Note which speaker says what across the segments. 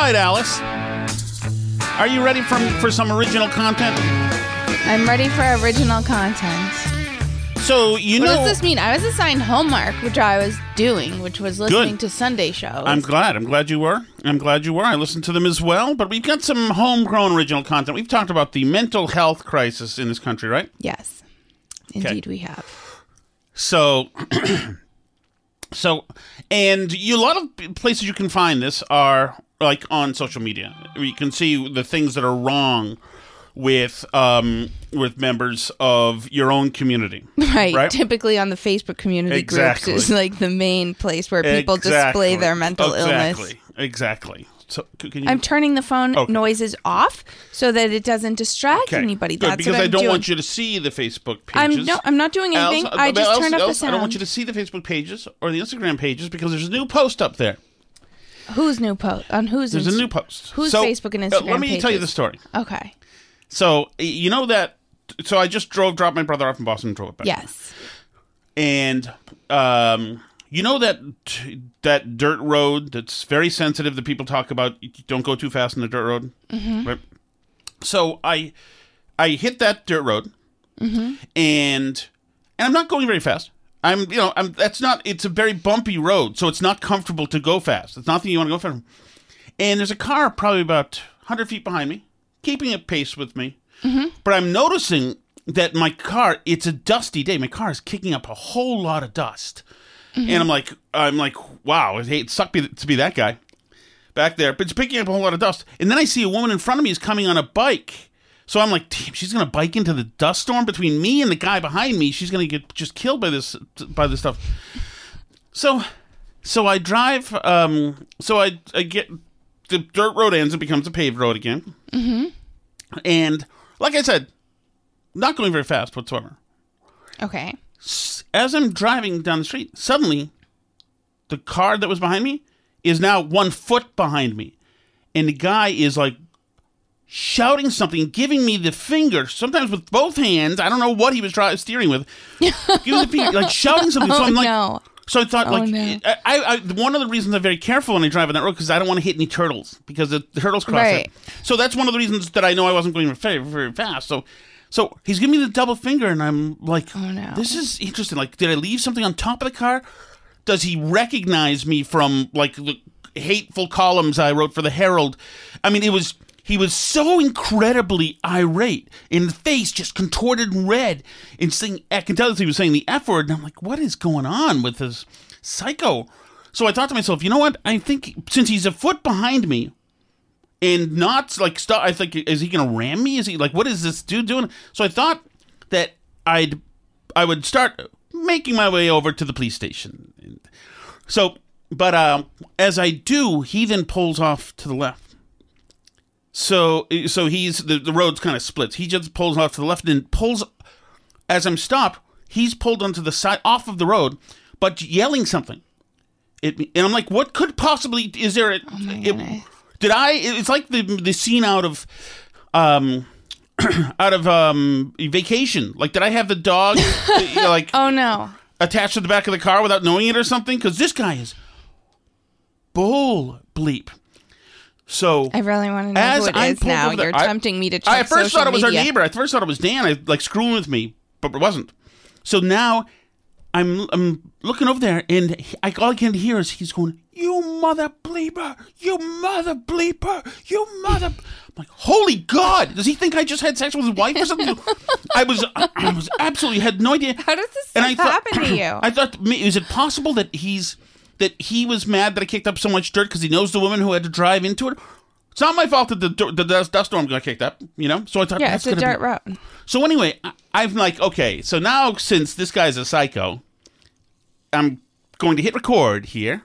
Speaker 1: Right, Alice. Are you ready for, for some original content?
Speaker 2: I'm ready for original content.
Speaker 1: So, you
Speaker 2: What
Speaker 1: know.
Speaker 2: What does this mean? I was assigned homework, which I was doing, which was listening
Speaker 1: Good.
Speaker 2: to Sunday shows.
Speaker 1: I'm glad. I'm glad you were. I'm glad you were. I listened to them as well. But we've got some homegrown original content. We've talked about the mental health crisis in this country, right?
Speaker 2: yes, indeed we have.
Speaker 1: So, so, and you, a lot of places you can find this are like on social media. You can see the things that are wrong with um with members of your own community.
Speaker 2: Right.
Speaker 1: Right?
Speaker 2: Typically on the Facebook community
Speaker 1: Exactly.
Speaker 2: groups is like the main place where people display their mental illness.
Speaker 1: Exactly. Exactly. So, can you?
Speaker 2: I'm turning the phone
Speaker 1: Okay.
Speaker 2: noises off so that it doesn't distract
Speaker 1: Okay,
Speaker 2: anybody.
Speaker 1: Good,
Speaker 2: That's
Speaker 1: because
Speaker 2: what I'm
Speaker 1: I don't
Speaker 2: doing.
Speaker 1: want you to see the Facebook
Speaker 2: I'm
Speaker 1: pages.
Speaker 2: no, I'm not doing anything.
Speaker 1: Else-
Speaker 2: I just
Speaker 1: else-
Speaker 2: turned off the
Speaker 1: else, I don't want you to see the Facebook pages or the Instagram pages because there's a new post up there.
Speaker 2: Who's new post? On whose?
Speaker 1: There's a new post.
Speaker 2: Who's
Speaker 1: So,
Speaker 2: Facebook and
Speaker 1: uh,
Speaker 2: Instagram?
Speaker 1: let me tell you the story.
Speaker 2: Okay.
Speaker 1: So you know that. So I just drove, dropped my brother off in Boston, and drove it back.
Speaker 2: Yes.
Speaker 1: and um, you know that that dirt road that's very sensitive that people talk about. Don't go too fast on the dirt road. Mm-hmm. Right. So I I hit that dirt road, and and I'm not going very fast. I'm you know I'm that's not. It's a very bumpy road, so it's not comfortable to go fast. It's nothing you want to go fast. And there's a car probably about 100 feet behind me, keeping a pace with me. But I'm noticing that my car, it's a dusty day. My car is kicking up a whole lot of dust. And I'm like, I'm like, wow, it hate suck be, to be that guy back there. But it's picking up a whole lot of dust. And then I see a woman in front of me is coming on a bike. So I'm like, damn, she's gonna bike into the dust storm between me and the guy behind me. She's gonna get just killed by this by this stuff. So, so I drive. Um, so I I get the dirt road ends. It becomes a paved road again. Mm-hmm. And like I said, not going very fast whatsoever.
Speaker 2: Okay.
Speaker 1: As I'm driving down the street, suddenly the car that was behind me is now one foot behind me. And the guy is like shouting something, giving me the finger, sometimes with both hands. I don't know what he was trying steering with. giving the finger, like shouting something. so
Speaker 2: Oh,
Speaker 1: I'm like,
Speaker 2: no.
Speaker 1: so I thought,
Speaker 2: Oh,
Speaker 1: like,
Speaker 2: no.
Speaker 1: I, I, one of the reasons I'm very careful when I drive on that road because I don't want to hit any turtles because the, the turtles cross
Speaker 2: Right.
Speaker 1: it. So that's one of the reasons that I know I wasn't going very, very fast. So, so he's giving me the double finger, and I'm like,
Speaker 2: Oh, no.
Speaker 1: this is interesting. Like, did I leave something on top of the car? Does he recognize me from like the hateful columns I wrote for the Herald? I mean, it was. He was so incredibly irate, in the face just contorted and red, and saying, I can tell that he was saying the F word, and I'm like, what is going on with this psycho? So I thought to myself, you know what? I think since he's a foot behind me, and not like stop. I think is he gonna ram me? Is he like what is this dude doing? So I thought that I'd I would start making my way over to the police station. So, but um, as I do, he then pulls off to the left, So so he's the, the road's kind of splits. He just pulls off to the left and pulls as I'm stopped, he's pulled onto the side off of the road, but yelling something. It, and I'm like, what could possibly is there? A, it-
Speaker 2: goodness.
Speaker 1: Did I? It's like the the scene out of, um, out of um vacation. Like, did I have the dog you know, like
Speaker 2: Oh no.
Speaker 1: attached to the back of the car without knowing it or something? Because this guy is bull bleep. So
Speaker 2: I really want to know
Speaker 1: As
Speaker 2: who it
Speaker 1: I
Speaker 2: is now.
Speaker 1: the-
Speaker 2: You're
Speaker 1: I-
Speaker 2: tempting me to check
Speaker 1: I at first thought it was
Speaker 2: media.
Speaker 1: our neighbor. I first thought it was Dan. I like screwing with me, but it wasn't. So now I'm I'm looking over there, and he, I, all I can hear is he's going, "You mother bleeper! You mother bleeper! You mother!" I'm like, "Holy God! Does he think I just had sex with his wife or something?" I was I was absolutely had no idea.
Speaker 2: How does this
Speaker 1: And I thought-
Speaker 2: happen to you?
Speaker 1: I thought, is it possible that he's that he was mad that I kicked up so much dirt because he knows the woman who had to drive into it? It's not my fault that the the, the dust, dust storm got kicked up, you know. So I thought,
Speaker 2: yeah, it's a dirt
Speaker 1: be-
Speaker 2: road.
Speaker 1: So anyway, I, I'm like, okay, so now since this guy's a psycho, I'm going to hit record here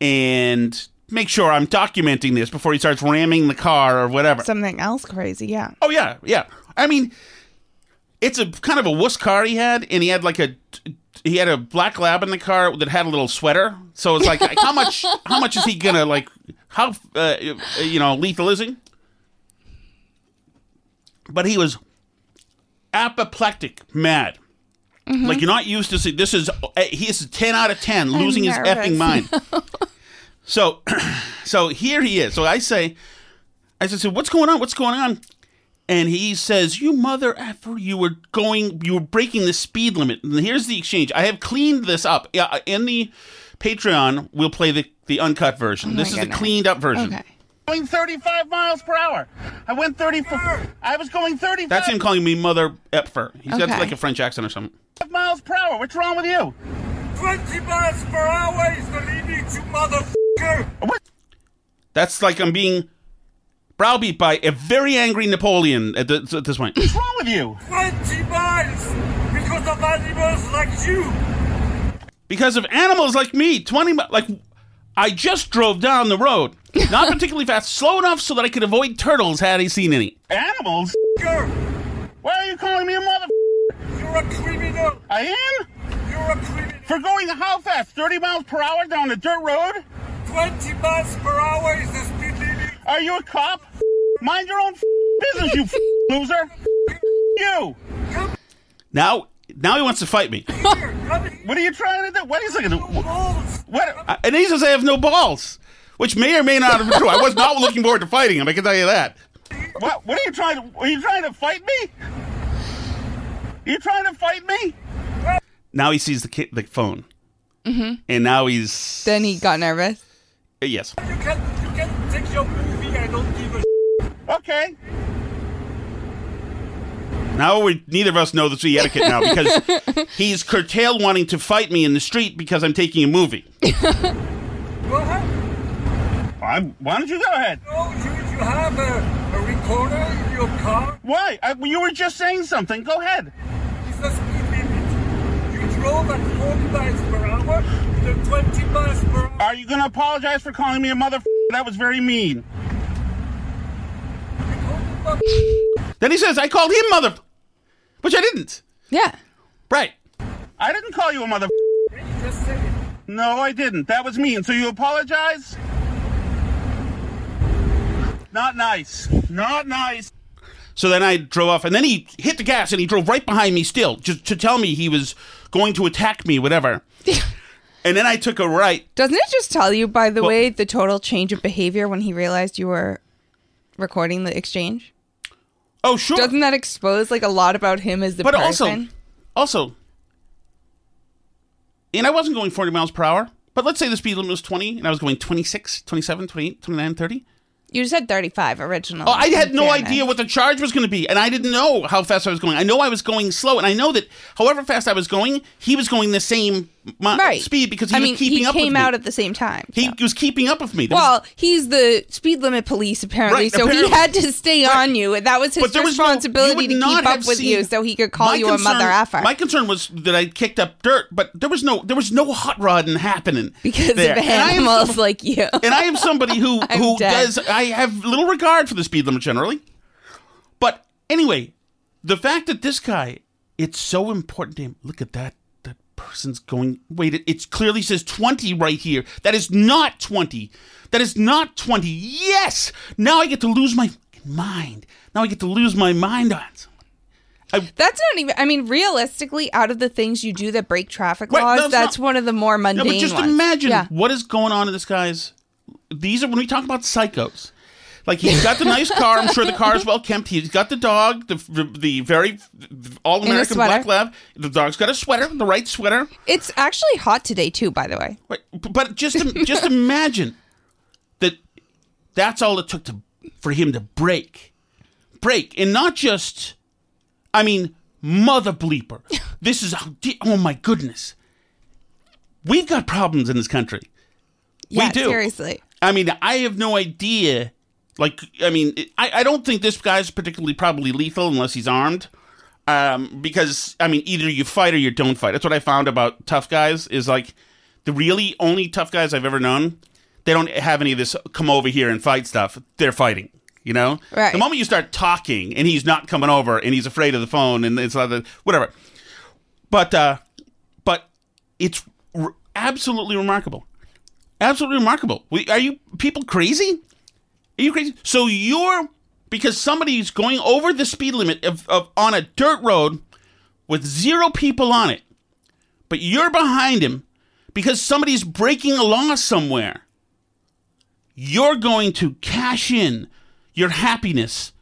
Speaker 1: and make sure I'm documenting this before he starts ramming the car or whatever.
Speaker 2: Something else crazy, yeah.
Speaker 1: Oh yeah, yeah. I mean, it's a kind of a wuss car he had, and he had like a he had a black lab in the car that had a little sweater. So it's like, how much how much is he gonna like? How uh, you know lethal is he? But he was apoplectic, mad. Like you're not used to see. This is uh, he is ten out of ten, losing his effing mind. so, so here he is. So I say, I said, so what's going on? What's going on? And he says, "You mother effer! You were going, you were breaking the speed limit." And here's the exchange. I have cleaned this up. Yeah, uh, in the Patreon, we'll play the the uncut version. Oh this is the cleaned up version.
Speaker 2: Okay.
Speaker 1: Going 35 miles per hour. I went 34. I was going 35. That's him calling me mother effer. He's got like a French accent or something. miles per hour. What's wrong with you?
Speaker 3: 20 miles per hour is the limit, you motherfucker!
Speaker 1: What? That's like I'm being browbeat by a very angry Napoleon at, this- at this point. What's wrong with you?
Speaker 3: 20 miles! Because of animals like you!
Speaker 1: Because of animals like me. 20 mi- like I just drove down the road, not particularly fast, slow enough so that I could avoid turtles had I seen any. Animals?
Speaker 3: Girl,
Speaker 1: Why are you calling me a mother?
Speaker 3: you're a criminal!
Speaker 1: I am?
Speaker 3: You're a criminal!
Speaker 1: For going how fast? 30 miles per hour down a dirt road?
Speaker 3: 20 miles per hour is the speed limit!
Speaker 1: Are you a cop? Mind your own business, you loser. You. Now, now he wants to fight me.
Speaker 3: Here, come here!
Speaker 1: What are you trying to do? What is it?
Speaker 3: Balls!
Speaker 1: What? And he says I have no balls, which may or may not have been true. I was not looking forward to fighting him. I can tell you that. What? What are you trying to? Are you trying to fight me? Are you trying to fight me? Now he sees the ki- the phone, mm-hmm. and now he's
Speaker 2: Then he got nervous.
Speaker 1: yes.
Speaker 3: You can, you can take your movie, I don't give a
Speaker 1: Okay. Now we neither of us know the sea etiquette now because he's curtailed wanting to fight me in the street because I'm taking a movie.
Speaker 3: Go ahead!
Speaker 1: I'm, why don't you go ahead?
Speaker 3: Oh, you, you have a, a recorder in your car?
Speaker 1: Why? I, you were just saying something. Go ahead.
Speaker 3: It's the speed limit. You drove at 40 miles per hour, then 20 miles per hour.
Speaker 1: Are you going to apologize for calling me a mother? That was very mean. Then he says I called him mother, which I didn't.
Speaker 2: Yeah.
Speaker 1: Right. I didn't call you a mother.
Speaker 3: You just said it.
Speaker 1: No, I didn't. That was mean. So you apologize? Not nice. Not nice. So then I drove off, and then he hit the gas, and he drove right behind me still, just to tell me he was going to attack me, whatever. and then I took a right.
Speaker 2: Doesn't it just tell you, by the
Speaker 1: Well-
Speaker 2: way, the total change of behavior when he realized you were recording the exchange?
Speaker 1: Oh, sure.
Speaker 2: Doesn't that expose like a lot about him as the
Speaker 1: but
Speaker 2: person?
Speaker 1: also, also, and I wasn't going 40 miles per hour, but let's say the speed limit was 20, and I was going 26, 27, 28, 29, 30.
Speaker 2: you said 35 originally.
Speaker 1: Oh, I had no
Speaker 2: fairness.
Speaker 1: idea what the charge was going to be, and I didn't know how fast I was going. I know I was going slow, and I know that however fast I was going, he was going the same my
Speaker 2: Right.
Speaker 1: speed because he
Speaker 2: I
Speaker 1: was keeping
Speaker 2: he
Speaker 1: up with
Speaker 2: came
Speaker 1: me.
Speaker 2: out at the same time.
Speaker 1: he
Speaker 2: so.
Speaker 1: was keeping up with me. There was-
Speaker 2: Well, he's the speed limit police apparently,
Speaker 1: Right,
Speaker 2: so
Speaker 1: apparently.
Speaker 2: he had to stay
Speaker 1: Right.
Speaker 2: on you. That was his
Speaker 1: there was no-
Speaker 2: responsibility to keep up with you, so he could call you
Speaker 1: concern-
Speaker 2: a mother effer.
Speaker 1: My concern was that I kicked up dirt, but there was no there was no hot rodding happening
Speaker 2: because
Speaker 1: there.
Speaker 2: of
Speaker 1: And I am
Speaker 2: animals like you.
Speaker 1: and I am somebody who who
Speaker 2: dead.
Speaker 1: does I have little regard for the speed limit generally. But anyway, the fact that this guy, it's so important to him. Look at that. Person's going. Wait, it it's clearly says twenty right here. That is not twenty. That is not twenty. Yes. Now I get to lose my mind. Now I get to lose my mind on. someone.
Speaker 2: That's not even. I mean, realistically, out of the things you do that break traffic
Speaker 1: Right,
Speaker 2: laws,
Speaker 1: that's
Speaker 2: that's
Speaker 1: not-
Speaker 2: one of the more
Speaker 1: No,
Speaker 2: mundane
Speaker 1: but just
Speaker 2: ones.
Speaker 1: imagine
Speaker 2: Yeah.
Speaker 1: what is going on in this guy's. These are when we talk about psychos. Like he's got the nice car. I'm sure the car is well kept. He's got the dog, the the, very all American black lab. The dog's got a sweater, the right sweater.
Speaker 2: It's actually hot today too, by the way.
Speaker 1: Right, But just just imagine that that's all it took to for him to break, break, and not just. I mean, mother bleeper. This is oh my goodness. We've got problems in this country.
Speaker 2: Yeah,
Speaker 1: we do.
Speaker 2: seriously.
Speaker 1: I mean, I have no idea. Like, I mean, I, I don't think this guy's particularly probably lethal unless he's armed. Um, because I mean, either you fight or you don't fight. That's what I found about tough guys. Is like the really only tough guys I've ever known. They don't have any of this come over here and fight stuff. They're fighting. You know,
Speaker 2: Right.
Speaker 1: the moment you start talking and he's not coming over and he's afraid of the phone and it's like whatever. But uh, but it's r- absolutely remarkable. Absolutely remarkable. We, are you people crazy? Are you crazy? So you're because somebody's going over the speed limit of, of on a dirt road with zero people on it, but you're behind him because somebody's breaking a law somewhere. You're going to cash in your happiness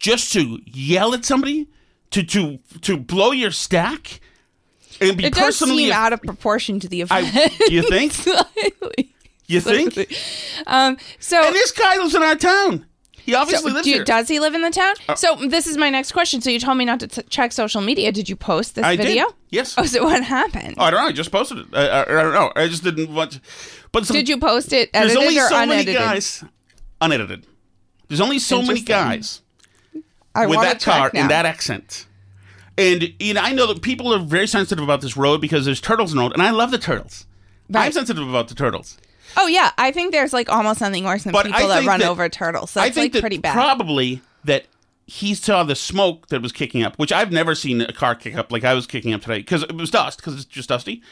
Speaker 1: just to yell at somebody, to to to blow your stack, and be
Speaker 2: It does
Speaker 1: personally
Speaker 2: seem out of proportion to the
Speaker 1: I,
Speaker 2: event.
Speaker 1: you think? You think?
Speaker 2: Um, so
Speaker 1: And this guy lives in our town. He obviously
Speaker 2: So,
Speaker 1: lives
Speaker 2: do you-
Speaker 1: here. Uh,
Speaker 2: does he live in the town? so this is my next question. So you told me not to t- check social media. Did you post this
Speaker 1: I did.
Speaker 2: video?
Speaker 1: Yes.
Speaker 2: Oh, so what happened?
Speaker 1: Oh, I don't know. I just posted it. I, I, I don't know. I just didn't want. To, but some,
Speaker 2: Did you post it
Speaker 1: There's only
Speaker 2: or
Speaker 1: so
Speaker 2: unedited?
Speaker 1: many guys. Unedited. There's only so many guys
Speaker 2: I
Speaker 1: with that car and that accent. And you know, I know that people are very sensitive about this road because there's turtles in the road, and I love the turtles. I'm sensitive about the turtles.
Speaker 2: Oh yeah, I think there's like almost nothing worse than
Speaker 1: But
Speaker 2: people that
Speaker 1: think
Speaker 2: run
Speaker 1: that-
Speaker 2: over turtles.
Speaker 1: I
Speaker 2: That's
Speaker 1: think
Speaker 2: like
Speaker 1: that
Speaker 2: pretty bad.
Speaker 1: probably that he saw the smoke that was kicking up, which I've never seen a car kick up like I was kicking up today because it was dust because it's just dusty.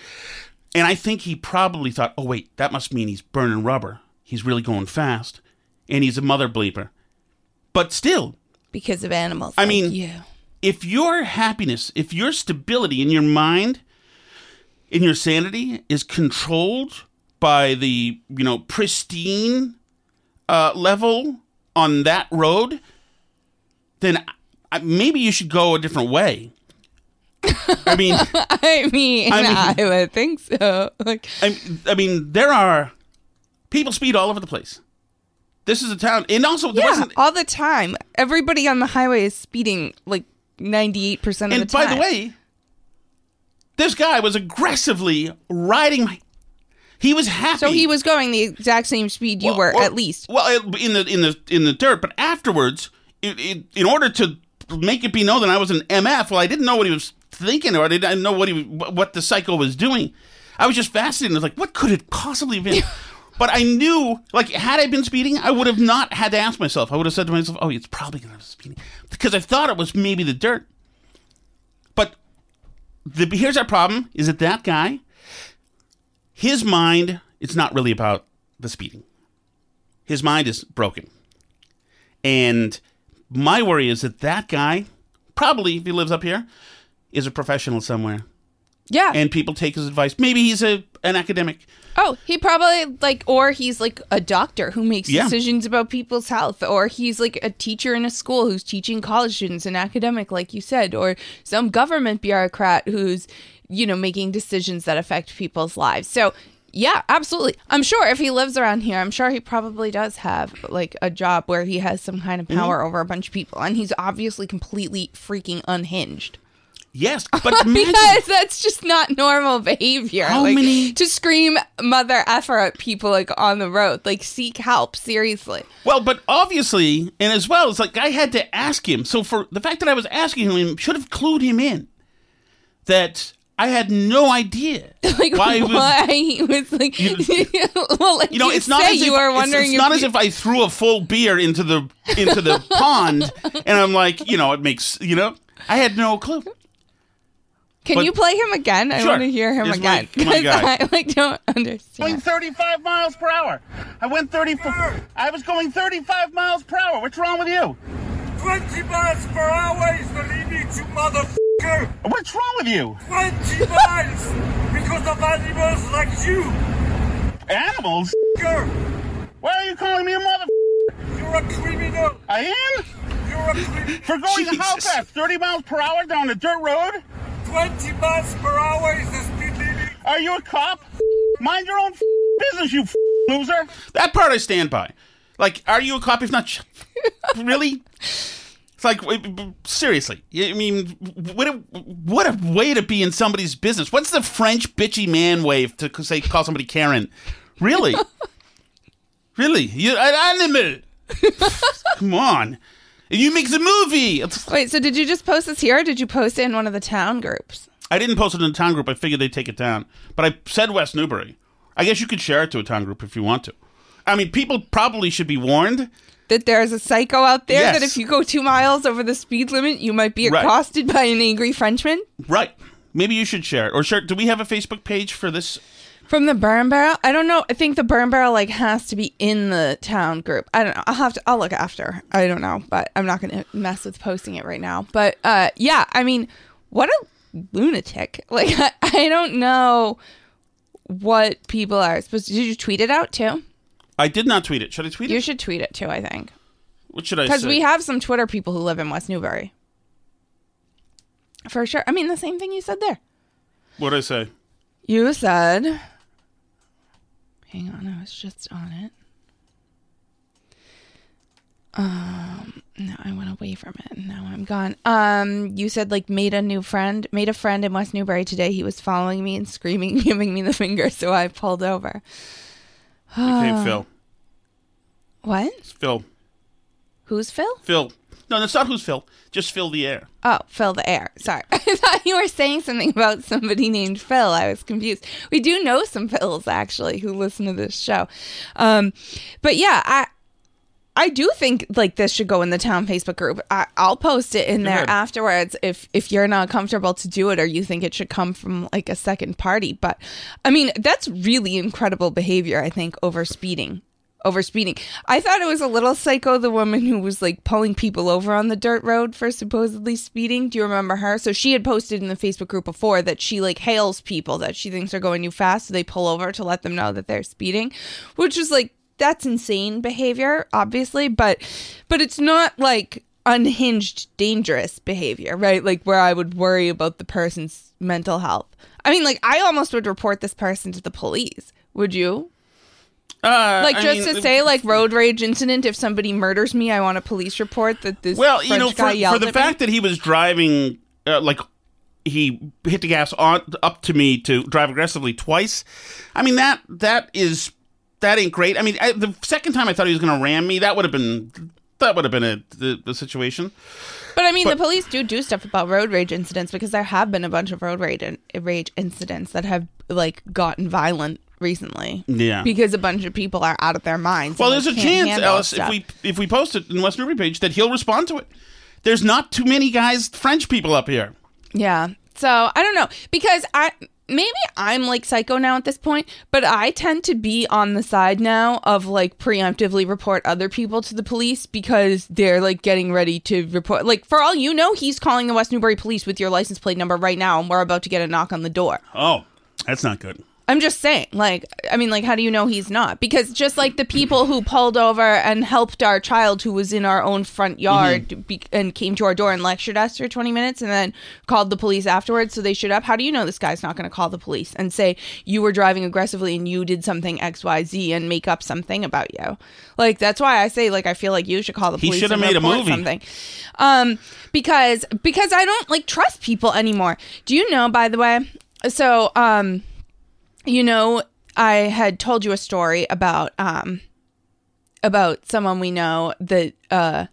Speaker 1: And I think he probably thought, oh wait, that must mean he's burning rubber. He's really going fast, and he's a mother bleeper. But still,
Speaker 2: because of animals.
Speaker 1: I mean-
Speaker 2: you.
Speaker 1: if your happiness, if your stability in your mind, in your sanity is controlled by the, you know, pristine uh, level on that road, then I, maybe you should go a different way. I mean,
Speaker 2: I mean,
Speaker 1: I
Speaker 2: I, would think so. Like,
Speaker 1: I, I mean, there are people speed all over the place. This is a town, and also there
Speaker 2: yeah,
Speaker 1: wasn't.
Speaker 2: all the time. Everybody on the highway is speeding like ninety eight percent of the time.
Speaker 1: And by the way, this guy was aggressively riding my. He was happy.
Speaker 2: so he was going the exact same speed you
Speaker 1: Well,
Speaker 2: were,
Speaker 1: well-
Speaker 2: at least.
Speaker 1: Well, in the in the in the dirt, but afterwards, it, it, in order to make it be known that I was an MF, well, I didn't know what he was thinking, or I didn't know what he what the psycho was doing. I was just fascinated. I was like, what could it possibly have been? but I knew, like, had I been speeding, I would have not had to ask myself. I would have said to myself, oh, it's probably going to be speeding because I thought it was maybe the dirt. But the here's our problem: is that that guy, his mind, it's not really about the speeding. His mind is broken. And my worry is that that guy, probably if he lives up here, is a professional somewhere.
Speaker 2: Yeah.
Speaker 1: And people take his advice. Maybe he's a an academic.
Speaker 2: oh, he probably like, or he's like a doctor who makes
Speaker 1: Yeah.
Speaker 2: decisions about people's health, or he's like a teacher in a school who's teaching college students, an academic, like you said, or some government bureaucrat who's, you know, making decisions that affect people's lives. So. Yeah, absolutely. I'm sure if he lives around here, I'm sure he probably does have like a job where he has some kind of
Speaker 1: Mm-hmm.
Speaker 2: power over a bunch of people, and he's obviously completely freaking unhinged.
Speaker 1: Yes, but imagine-
Speaker 2: because that's just not normal behavior.
Speaker 1: How
Speaker 2: like,
Speaker 1: many-
Speaker 2: to scream mother effer at people like on the road? Like seek help seriously.
Speaker 1: Well, but obviously, and as well, it's like I had to ask him. So for the fact that I was asking him should have clued him in that I had no idea
Speaker 2: Like
Speaker 1: why
Speaker 2: why,
Speaker 1: he was.
Speaker 2: he was like, well, like
Speaker 1: You know,
Speaker 2: you
Speaker 1: it's not
Speaker 2: say
Speaker 1: as
Speaker 2: you
Speaker 1: if,
Speaker 2: were wondering.
Speaker 1: It's,
Speaker 2: if
Speaker 1: not
Speaker 2: you-
Speaker 1: as if I threw a full beer into the into the pond, and I'm like, you know, it makes you know. I had no clue.
Speaker 2: Can
Speaker 1: but-
Speaker 2: you play him again? I want to hear him
Speaker 1: Here's my-
Speaker 2: again
Speaker 1: my guy.
Speaker 2: I like don't understand.
Speaker 1: Going 35 miles per hour. I went 34. I was going 35 miles per hour. What's wrong with you?
Speaker 3: 20 miles per hour is the limit, you motherfucker!
Speaker 1: What's wrong with you?
Speaker 3: 20 miles! Because of animals like you!
Speaker 1: Animals?
Speaker 3: Fucker.
Speaker 1: Why are you calling me a mother?
Speaker 3: You're a criminal!
Speaker 1: I am?
Speaker 3: You're a criminal!
Speaker 1: For going how
Speaker 4: Jesus.
Speaker 1: fast? 30 miles per hour down a dirt road?
Speaker 3: 20 miles per hour is the speed limit!
Speaker 1: Are you a cop? Mind your own business, you loser. That part I stand by. Like, are you a cop? If not, really? It's like, seriously. I mean, what a, what a way to be in somebody's business. What's the French bitchy man wave to say call somebody Karen? Really? really? You're an animal? Come on. You make the movie.
Speaker 2: Wait, so did you just post this here, or did you post it in one of the town groups?
Speaker 1: I didn't post it in the town group. I figured they'd take it down. But I said West Newbury. I guess you could share it to a town group if you want to. I mean, people probably should be warned.
Speaker 2: That there's a psycho out there
Speaker 1: Yes.
Speaker 2: that if you go two miles over the speed limit, you might be
Speaker 1: Right.
Speaker 2: accosted by an angry Frenchman
Speaker 1: Right. Maybe you should share it. Or share. Do we have a Facebook page for this?
Speaker 2: from the burn barrel. I don't know. I think the burn barrel like has to be in the town group. I don't know. I'll have to. I'll look after. I don't know, but I'm not going to mess with posting it right now. But uh, yeah, I mean, what a lunatic! Like I, I don't know what people are supposed to. Did you tweet it out too?
Speaker 1: I did not tweet it. Should I tweet it?
Speaker 2: You
Speaker 1: it?
Speaker 2: should tweet it too. I think
Speaker 1: What should I
Speaker 2: because we have some Twitter people who live in West Newbury. For sure. I mean, the same thing you said there.
Speaker 1: what did I say?
Speaker 2: You said, hang on, I was just on it. Um, no, I went away from it. and Now I'm gone. Um, you said like made a new friend, made a friend in West Newbury today. He was following me and screaming, giving me the finger, so I pulled over.
Speaker 1: Okay, Phil.
Speaker 2: What?
Speaker 1: It's Phil.
Speaker 2: Who's Phil?
Speaker 1: Phil. No, that's not who's Phil. Just fill the air.
Speaker 2: Oh, fill the air. Sorry. I thought you were saying something about somebody named Phil. I was confused. We do know some Phils actually who listen to this show. Um, but yeah, I I do think like this should go in the town Facebook group. I, I'll post it in there afterwards if if you're not comfortable to do it or you think it should come from like a second party. But I mean, that's really incredible behavior. I think over speeding. Over speeding. I thought it was a little psycho, the woman who was like pulling people over on the dirt road for supposedly speeding. Do you remember her? So she had posted in the Facebook group before that she like hails people that she thinks are going too fast, so they pull over to let them know that they're speeding, which is like that's insane behavior, obviously, but but it's not like unhinged dangerous behavior, right? Like where I would worry about the person's mental health. I mean, like I almost would report this person to the police. Would you?
Speaker 1: Uh,
Speaker 2: Like
Speaker 1: I
Speaker 2: just
Speaker 1: mean,
Speaker 2: to say like road rage incident if somebody murders me, I want a police report that this
Speaker 1: Well,
Speaker 2: French
Speaker 1: you know, for, for the
Speaker 2: at me.
Speaker 1: fact that he was driving, uh, like he hit the gas on up to me to drive aggressively twice. I mean that that is that ain't great. I mean, I, the second time I thought he was going to ram me, that would have been that would have been a, the the situation.
Speaker 2: But I mean,
Speaker 1: But-
Speaker 2: the police do do stuff about road rage incidents because there have been a bunch of road rage rage incidents that have like gotten violent recently.
Speaker 1: Yeah.
Speaker 2: because a bunch of people are out of their minds.
Speaker 1: Well, there's a chance, Alice, if we if we post it in West Newbury page, that he'll respond to it. There's not too many guys, French people up here.
Speaker 2: Yeah. So I don't know because I maybe I'm like psycho now at this point, but I tend to be on the side now of like preemptively report other people to the police because they're like getting ready to report. Like for all you know, he's calling the West Newbury police with your license plate number right now, and we're about to get a knock on the door.
Speaker 1: Oh, that's not good.
Speaker 2: I'm just saying, like, I mean, like, how do you know he's not? Because just like the people who pulled over and helped our child who was in our own front yard be- and came to our door and lectured us for 20 minutes and then called the police afterwards so they showed up, how do you know this guy's not going to call the police and say you were driving aggressively and you did something XYZ and make up something about you? Like, that's why I say, like, I feel like you should call the
Speaker 1: He
Speaker 2: police.
Speaker 1: should have made a movie.
Speaker 2: Something. Um, because because I don't like trust people anymore. Do you know, by the way? So, um, you know, I had told you a story about um about someone we know that uh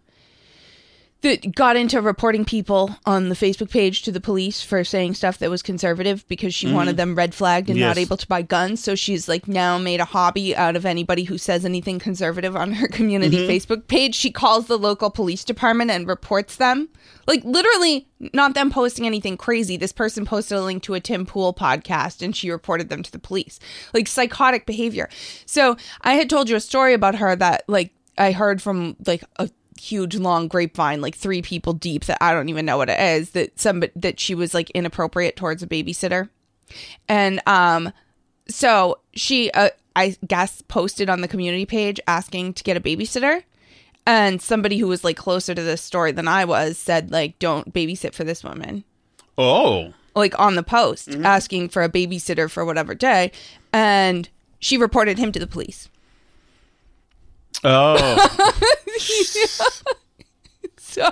Speaker 2: that got into reporting people on the Facebook page to the police for saying stuff that was conservative because she wanted mm-hmm. them red flagged and not able to buy guns. So she's like now made a hobby out of anybody who says anything conservative on her community mm-hmm. Facebook page. She calls the local police department and reports them. Like literally not them posting anything crazy. This person posted a link to a Tim Pool podcast and she reported them to the police. Like psychotic behavior. So I had told you a story about her that like I heard from like a huge long grapevine like three people deep that I don't even know what it is that some that she was like inappropriate towards a babysitter. And um so she uh, I guess posted on the community page asking to get a babysitter. And somebody who was like closer to this story than I was said like don't babysit for this woman.
Speaker 1: Oh.
Speaker 2: like on the post asking for a babysitter for whatever day. And she reported him to the police
Speaker 1: Oh.
Speaker 2: so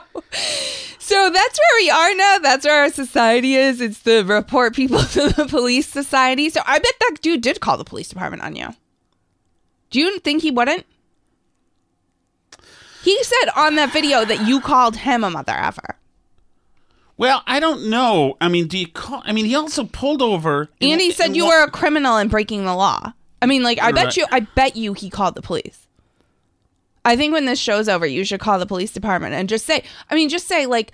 Speaker 2: so that's where we are now that's where our society is it's the report people to the police society so i bet that dude did call the police department on you do you think he wouldn't he said on that video that you called him a mother effer
Speaker 1: well, I don't know. I mean, do you call? I mean, he also pulled over. in-
Speaker 2: and he said
Speaker 1: in
Speaker 2: you
Speaker 1: what-
Speaker 2: were a criminal and breaking the law i mean like i bet
Speaker 1: Right.
Speaker 2: you i bet you he called the police i think when this show's over you should call the police department and just say i mean just say like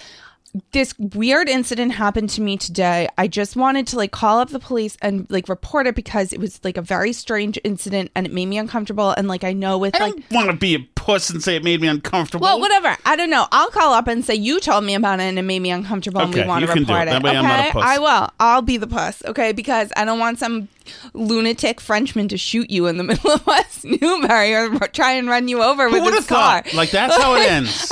Speaker 2: this weird incident happened to me today. I just wanted to like call up the police and like report it because it was like a very strange incident and it made me uncomfortable. And like I know with
Speaker 1: I
Speaker 2: like
Speaker 1: want to be a puss and say it made me uncomfortable.
Speaker 2: well, whatever. I don't know. I'll call up and say you told me about it and it made me uncomfortable and we
Speaker 1: Okay,
Speaker 2: want
Speaker 1: you
Speaker 2: to
Speaker 1: can do
Speaker 2: report
Speaker 1: it. That way
Speaker 2: okay,
Speaker 1: I'm not a puss.
Speaker 2: I will. I'll be the puss. Okay, because I don't want some lunatic Frenchman to shoot you in the middle of West Newbury or try and run you over
Speaker 1: Who
Speaker 2: with
Speaker 1: would
Speaker 2: his
Speaker 1: have
Speaker 2: car.
Speaker 1: thought? Like that's how it ends.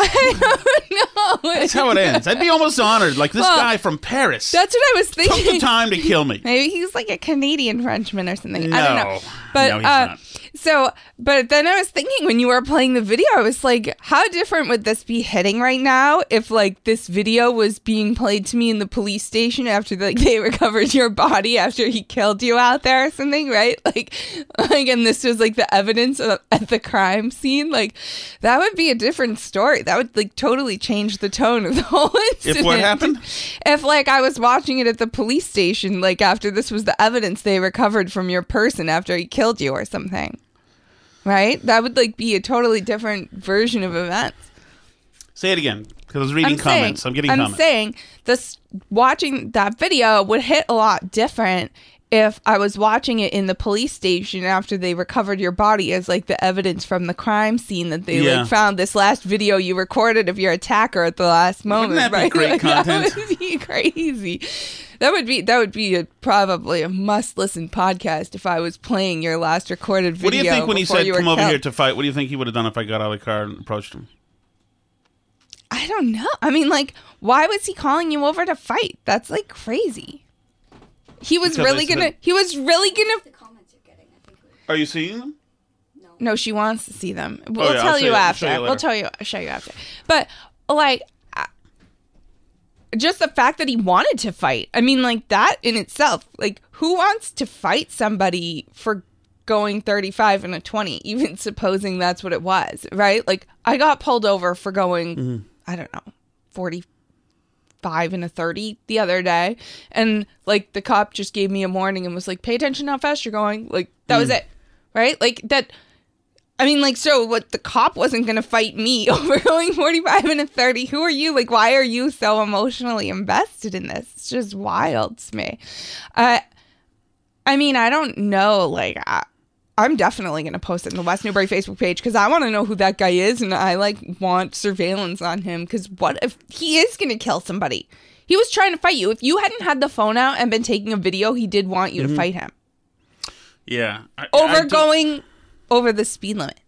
Speaker 2: no,
Speaker 1: That's how it ends. I'd be almost honored. Like this
Speaker 2: Well,
Speaker 1: guy from Paris
Speaker 2: That's what I was
Speaker 1: took the
Speaker 2: thinking.
Speaker 1: time to kill me.
Speaker 2: Maybe he's like a Canadian Frenchman or something. I don't know.
Speaker 1: No.
Speaker 2: But
Speaker 1: No, he's
Speaker 2: uh,
Speaker 1: not.
Speaker 2: so, but then I was thinking when you were playing the video, I was like, how different would this be hitting right now if like this video was being played to me in the police station after like they recovered your body after he killed you out there or something, right? Like, like, and this was like the evidence of, at the crime scene. Like, that would be a different story. That would like totally change the tone of the whole incident.
Speaker 1: If what happened?
Speaker 2: if like I was watching it at the police station, like after this was the evidence they recovered from your person after he killed you or something. Right? That would like be a totally different version of events.
Speaker 1: Say it again because I was reading
Speaker 2: I'm
Speaker 1: comments.
Speaker 2: saying,
Speaker 1: I'm getting
Speaker 2: I'm
Speaker 1: comments.
Speaker 2: saying this watching that video would hit a lot different if I was watching it in the police station after they recovered your body as like the evidence from the crime scene that they
Speaker 1: Yeah.
Speaker 2: like found this last video you recorded of your attacker at the last moment.
Speaker 1: that be great
Speaker 2: Like,
Speaker 1: content?
Speaker 2: That would be crazy. That would be that would be a, probably a must listen podcast if I was playing your last recorded video.
Speaker 1: what do you think when he said come over
Speaker 2: killed.
Speaker 1: here to fight? What do you think he would have done if I got out of the car and approached him?
Speaker 2: I don't know. I mean, like, why was he calling you over to fight? That's like crazy. He was
Speaker 1: Because I
Speaker 2: really gonna. He was really gonna.
Speaker 1: Are you seeing them?
Speaker 2: No, No, she wants to see them. We'll
Speaker 1: Oh, yeah, I'll
Speaker 2: tell
Speaker 1: show
Speaker 2: you
Speaker 1: you- I'll
Speaker 2: after.
Speaker 1: show you
Speaker 2: we'll
Speaker 1: later.
Speaker 2: tell you. I'll show you after. But like, I- just the fact that he wanted to fight. I mean, like that in itself. Like, who wants to fight somebody for going 35 and a 20? Even supposing that's what it was, right? Like, I got pulled over for going.
Speaker 1: Mm-hmm.
Speaker 2: I don't know, 40 five and a 30 the other day. And like the cop just gave me a warning and was like pay attention how fast you're going. Like that
Speaker 1: Mm.
Speaker 2: was it right? Like that i mean like so what the cop wasn't gonna fight me over going 45 and a 30 who are you? Like why are you so emotionally invested in this? It's just wild to me. Uh i mean i don't know like I, I'm definitely going to post it in the West Newbury Facebook page because I want to know who that guy is and I like want surveillance on him because what if he is going to kill somebody? He was trying to fight you. If you hadn't had the phone out and been taking a video, he did want
Speaker 1: Mm-hmm.
Speaker 2: you to fight him.
Speaker 1: Yeah. I- I
Speaker 2: over
Speaker 1: don't-
Speaker 2: going over the speed limit.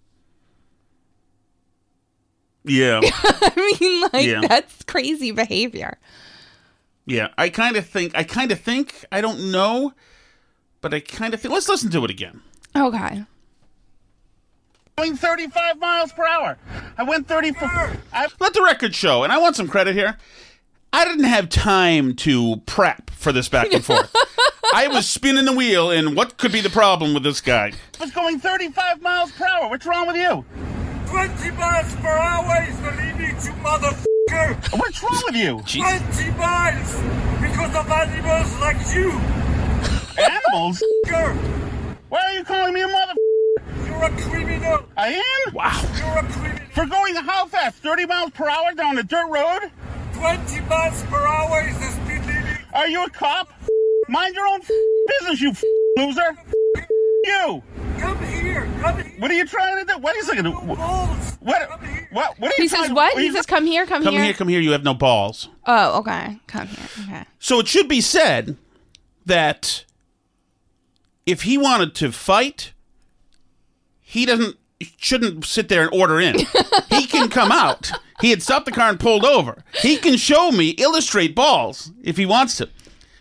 Speaker 1: Yeah.
Speaker 2: I mean, like
Speaker 1: Yeah.
Speaker 2: that's crazy behavior.
Speaker 1: Yeah, I kind of think. I kind of think. I don't know, but I kind of think. Let's listen to it again.
Speaker 2: Okay.
Speaker 1: Going 35 miles per hour. I went 34. I, let the record show, and I want some credit here. I didn't have time to prep for this back and forth. I was spinning the wheel, and what could be the problem with this guy? I was going 35 miles per hour. What's wrong with you?
Speaker 3: 20 miles per hour is the limit, you motherfucker!
Speaker 1: What's wrong with you?
Speaker 3: 20 miles! Because of animals like you!
Speaker 1: Animals?
Speaker 3: Girl,
Speaker 1: Why are you calling me a mother?
Speaker 3: You're a criminal!
Speaker 1: I am? Wow.
Speaker 3: You're a criminal!
Speaker 1: For going how fast? 30 miles per hour down a dirt road?
Speaker 3: 20 miles per hour is the speed limit!
Speaker 1: Are you a cop? Mind your own business, you loser. You.
Speaker 3: Come here! Come here!
Speaker 1: What are you trying to do? What are you saying?
Speaker 3: No
Speaker 1: What?
Speaker 3: balls!
Speaker 1: What?
Speaker 3: Come here!
Speaker 1: What? What are you
Speaker 2: He says
Speaker 1: trying-
Speaker 2: what? He says, "Come here, come,
Speaker 1: Come
Speaker 2: here."
Speaker 1: Come here, come here. You have no balls.
Speaker 2: Oh, okay. Come here. Okay.
Speaker 1: So it should be said that if he wanted to fight, he doesn't shouldn't sit there and order in. he can come out. He had stopped the car and pulled over. He can show me illustrate balls if he wants to.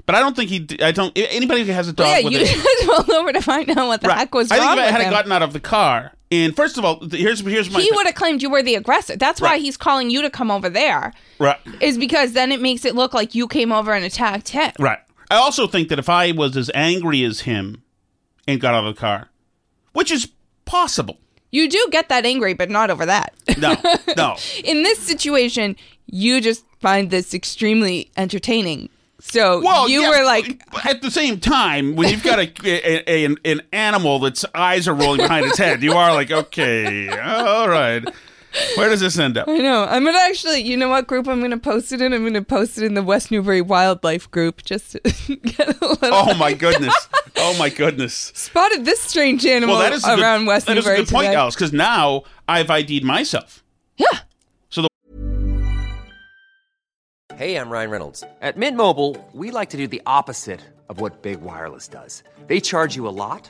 Speaker 1: But I don't think he. I don't. Anybody who has a dog
Speaker 2: yeah,
Speaker 1: with
Speaker 2: you
Speaker 1: it,
Speaker 2: just pulled over to find out what the heck was
Speaker 1: I
Speaker 2: wrong
Speaker 1: think if I had
Speaker 2: him.
Speaker 1: gotten out of the car, and first of all, here's here's my
Speaker 2: he would have claimed you were the aggressor. That's why he's calling you to come over there.
Speaker 1: right.
Speaker 2: Is because then it makes it look like you came over and attacked him.
Speaker 1: Right. I also think that if I was as angry as him and got out of the car, which is possible.
Speaker 2: You do get that angry, but not over that.
Speaker 1: No, no.
Speaker 2: In this situation, you just find this extremely entertaining. So you
Speaker 1: yeah,
Speaker 2: were like,
Speaker 1: at the same time, when you've got a, a, a- an animal that's eyes are rolling behind its head, you are like, okay, all right. Where does this end up?
Speaker 2: I know. I'm gonna actually, you know what group I'm gonna post it in? I'm gonna post it in the West Newbury Wildlife group just to get a little.
Speaker 1: Oh my goodness! Oh my goodness!
Speaker 2: Spotted this strange animal
Speaker 1: Well, that is a good,
Speaker 2: around West
Speaker 1: that is a
Speaker 2: Newbury
Speaker 1: good point,
Speaker 2: today.
Speaker 1: Alice, because now I've ID'd myself.
Speaker 2: Yeah.
Speaker 1: So the
Speaker 4: Hey, I'm Ryan Reynolds. At Mint Mobile, we like to do the opposite of what Big Wireless does. They charge you a lot,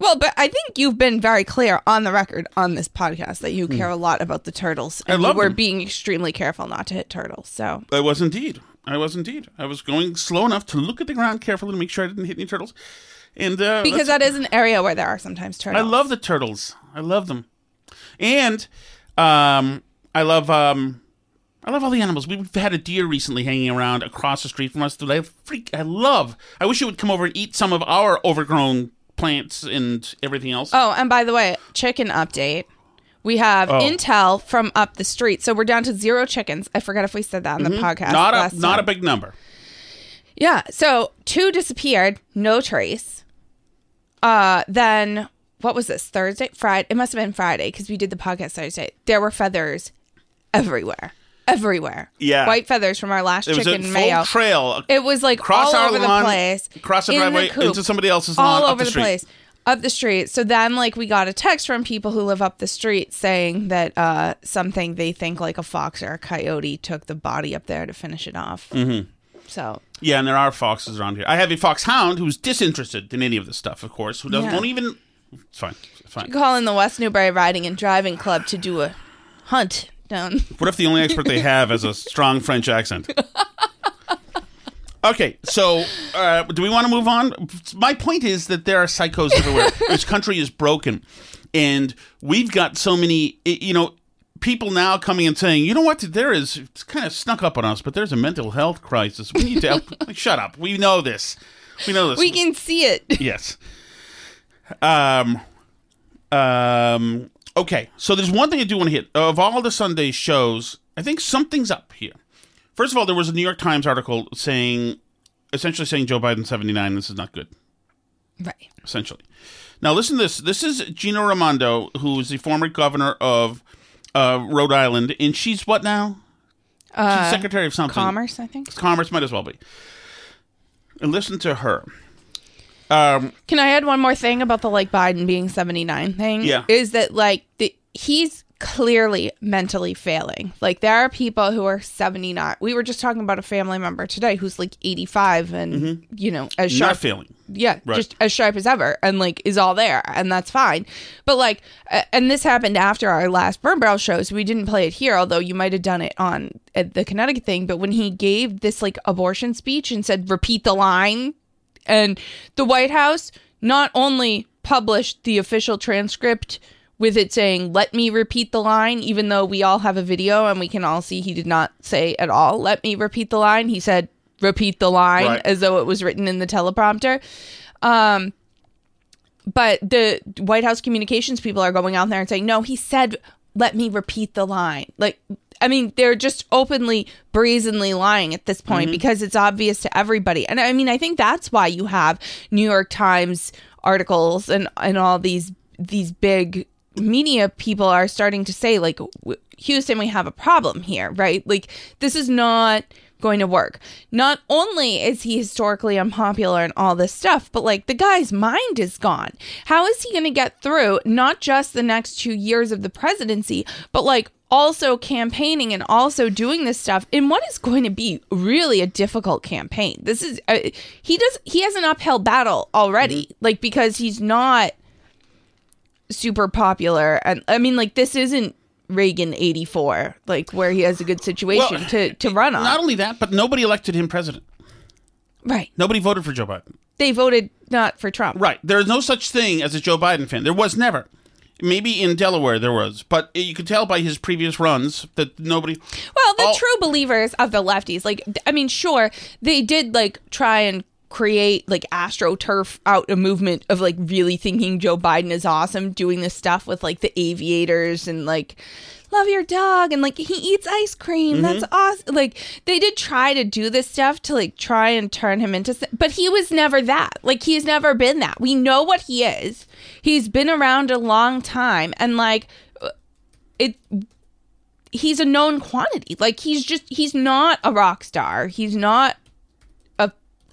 Speaker 2: Well, but I think you've been very clear on the record on this podcast that you
Speaker 1: Hmm.
Speaker 2: care a lot about the turtles.
Speaker 1: I
Speaker 2: And
Speaker 1: love
Speaker 2: you were
Speaker 1: them.
Speaker 2: being extremely careful not to hit turtles. So
Speaker 1: I was indeed. I was indeed. I was going slow enough to look at the ground carefully to make sure I didn't hit any turtles. And uh,
Speaker 2: because that is an area where there are sometimes turtles.
Speaker 1: I love the turtles. I love them, and um, I love um, I love all the animals. We've had a deer recently hanging around across the street from us that I freak. I love. I wish it would come over and eat some of our overgrown plants and everything else.
Speaker 2: Oh, and by the way, chicken update. We have
Speaker 1: Oh.
Speaker 2: intel from up the street, so we're down to zero chickens. I forgot if we said that on the podcast.
Speaker 1: Mm-hmm. not a not a big number.
Speaker 2: Yeah, so two disappeared, no trace. Uh, then what was this? Thursday, Friday? It must have been Friday because we did the podcast Thursday. There were feathers everywhere, everywhere.
Speaker 1: Yeah.
Speaker 2: white feathers from our last
Speaker 1: It was a
Speaker 2: chicken
Speaker 1: full
Speaker 2: mayo.
Speaker 1: trail.
Speaker 2: It was like
Speaker 1: across
Speaker 2: all
Speaker 1: our
Speaker 2: over
Speaker 1: lawn,
Speaker 2: the place,
Speaker 1: across the driveway
Speaker 2: coop,
Speaker 1: into somebody else's
Speaker 2: all
Speaker 1: lawn, up
Speaker 2: over
Speaker 1: the
Speaker 2: the, place, up the street. So then, like, we got a text from people who live up the street saying that uh, something they think like a fox or a coyote took the body up there to finish it off. Mm-hmm. So
Speaker 1: Yeah, and there are foxes around here. I have a foxhound who's disinterested in any of this stuff, of course, who doesn't
Speaker 2: Yeah.
Speaker 1: won't even. It's fine. It's fine.
Speaker 2: call in the West Newbury Riding and Driving Club to do a hunt down.
Speaker 1: What if the only expert they have has a strong French accent? Okay, so uh, do we want to move on? My point is that there are psychos everywhere. this country is broken, and we've got so many, you know, people now coming and saying, "You know what? There is it's kind of snuck up on us, but there's a mental health crisis. We need to help." shut up. We know this. We know this.
Speaker 2: We can see it.
Speaker 1: Yes. Um. Um. Okay. So there's one thing I do want to hit. Of all the Sunday shows, I think something's up here. First of all, there was a New York Times article saying, essentially saying Joe Biden 79. This is not good.
Speaker 2: Right.
Speaker 1: Essentially. Now listen to this. This is Gina Raimondo, who is the former governor of uh, Rhode Island, and she's what now? Uh, she's Secretary of something.
Speaker 2: Commerce, I think.
Speaker 1: Commerce might as well be. And listen to her. Um,
Speaker 2: Can I add one more thing about the like Biden being 79 thing?
Speaker 1: Yeah.
Speaker 2: Is that like the, he's clearly mentally failing. Like there are people who are 79. We were just talking about a family member today who's like 85 and you know as
Speaker 1: not
Speaker 2: sharp
Speaker 1: failing.
Speaker 2: yeah,
Speaker 1: Right.
Speaker 2: just as sharp as ever and like is all there and that's fine. But like and this happened after our last burn barrel show so we didn't play it here although you might have done it on the Connecticut thing but when he gave this like abortion speech and said repeat the line and the White House not only published the official transcript with it saying, let me repeat the line, even though we all have a video and we can all see he did not say at all, let me repeat the line. He said, repeat the line
Speaker 1: Right.
Speaker 2: as though it was written in the teleprompter. Um, but the White House communications people are going out there and saying, no, he said, let me repeat the line. Like, I mean, they're just openly, brazenly lying at this point mm-hmm. because it's obvious to everybody. And I mean, I think that's why you have New York Times articles and, and all these these big media people are starting to say like Houston we have a problem here right? Like this is not going to work. Not only is he historically unpopular and all this stuff but like the guy's mind is gone. How is he going to get through not just the next 2 years of the presidency but like also campaigning and also doing this stuff in what is going to be really a difficult campaign this is uh, he does he has an uphill battle already like because he's not super popular and i mean like this isn't reagan 84 like where he has a good situation
Speaker 1: Well,
Speaker 2: to to run on
Speaker 1: Not only that, but nobody elected him president.
Speaker 2: right
Speaker 1: Nobody voted for Joe Biden.
Speaker 2: they voted not for trump
Speaker 1: Right. There is no such thing as a Joe Biden fan. There was never. Maybe in Delaware there was, but you could tell by his previous runs that nobody.
Speaker 2: Well, the
Speaker 1: All-
Speaker 2: true believers of the lefties, like, I mean, sure, they did like try and create like astroturf out a movement of like really thinking Joe Biden is awesome, doing this stuff with like the aviators and like love your dog and like he eats ice cream. Mm-hmm. That's awesome. Like they did try to do this stuff to like try and turn him into, but he was never that. Like he's never been that. We know what he is. He's been around a long time and like it he's a known quantity. Like he's just he's not a rock star. He's not a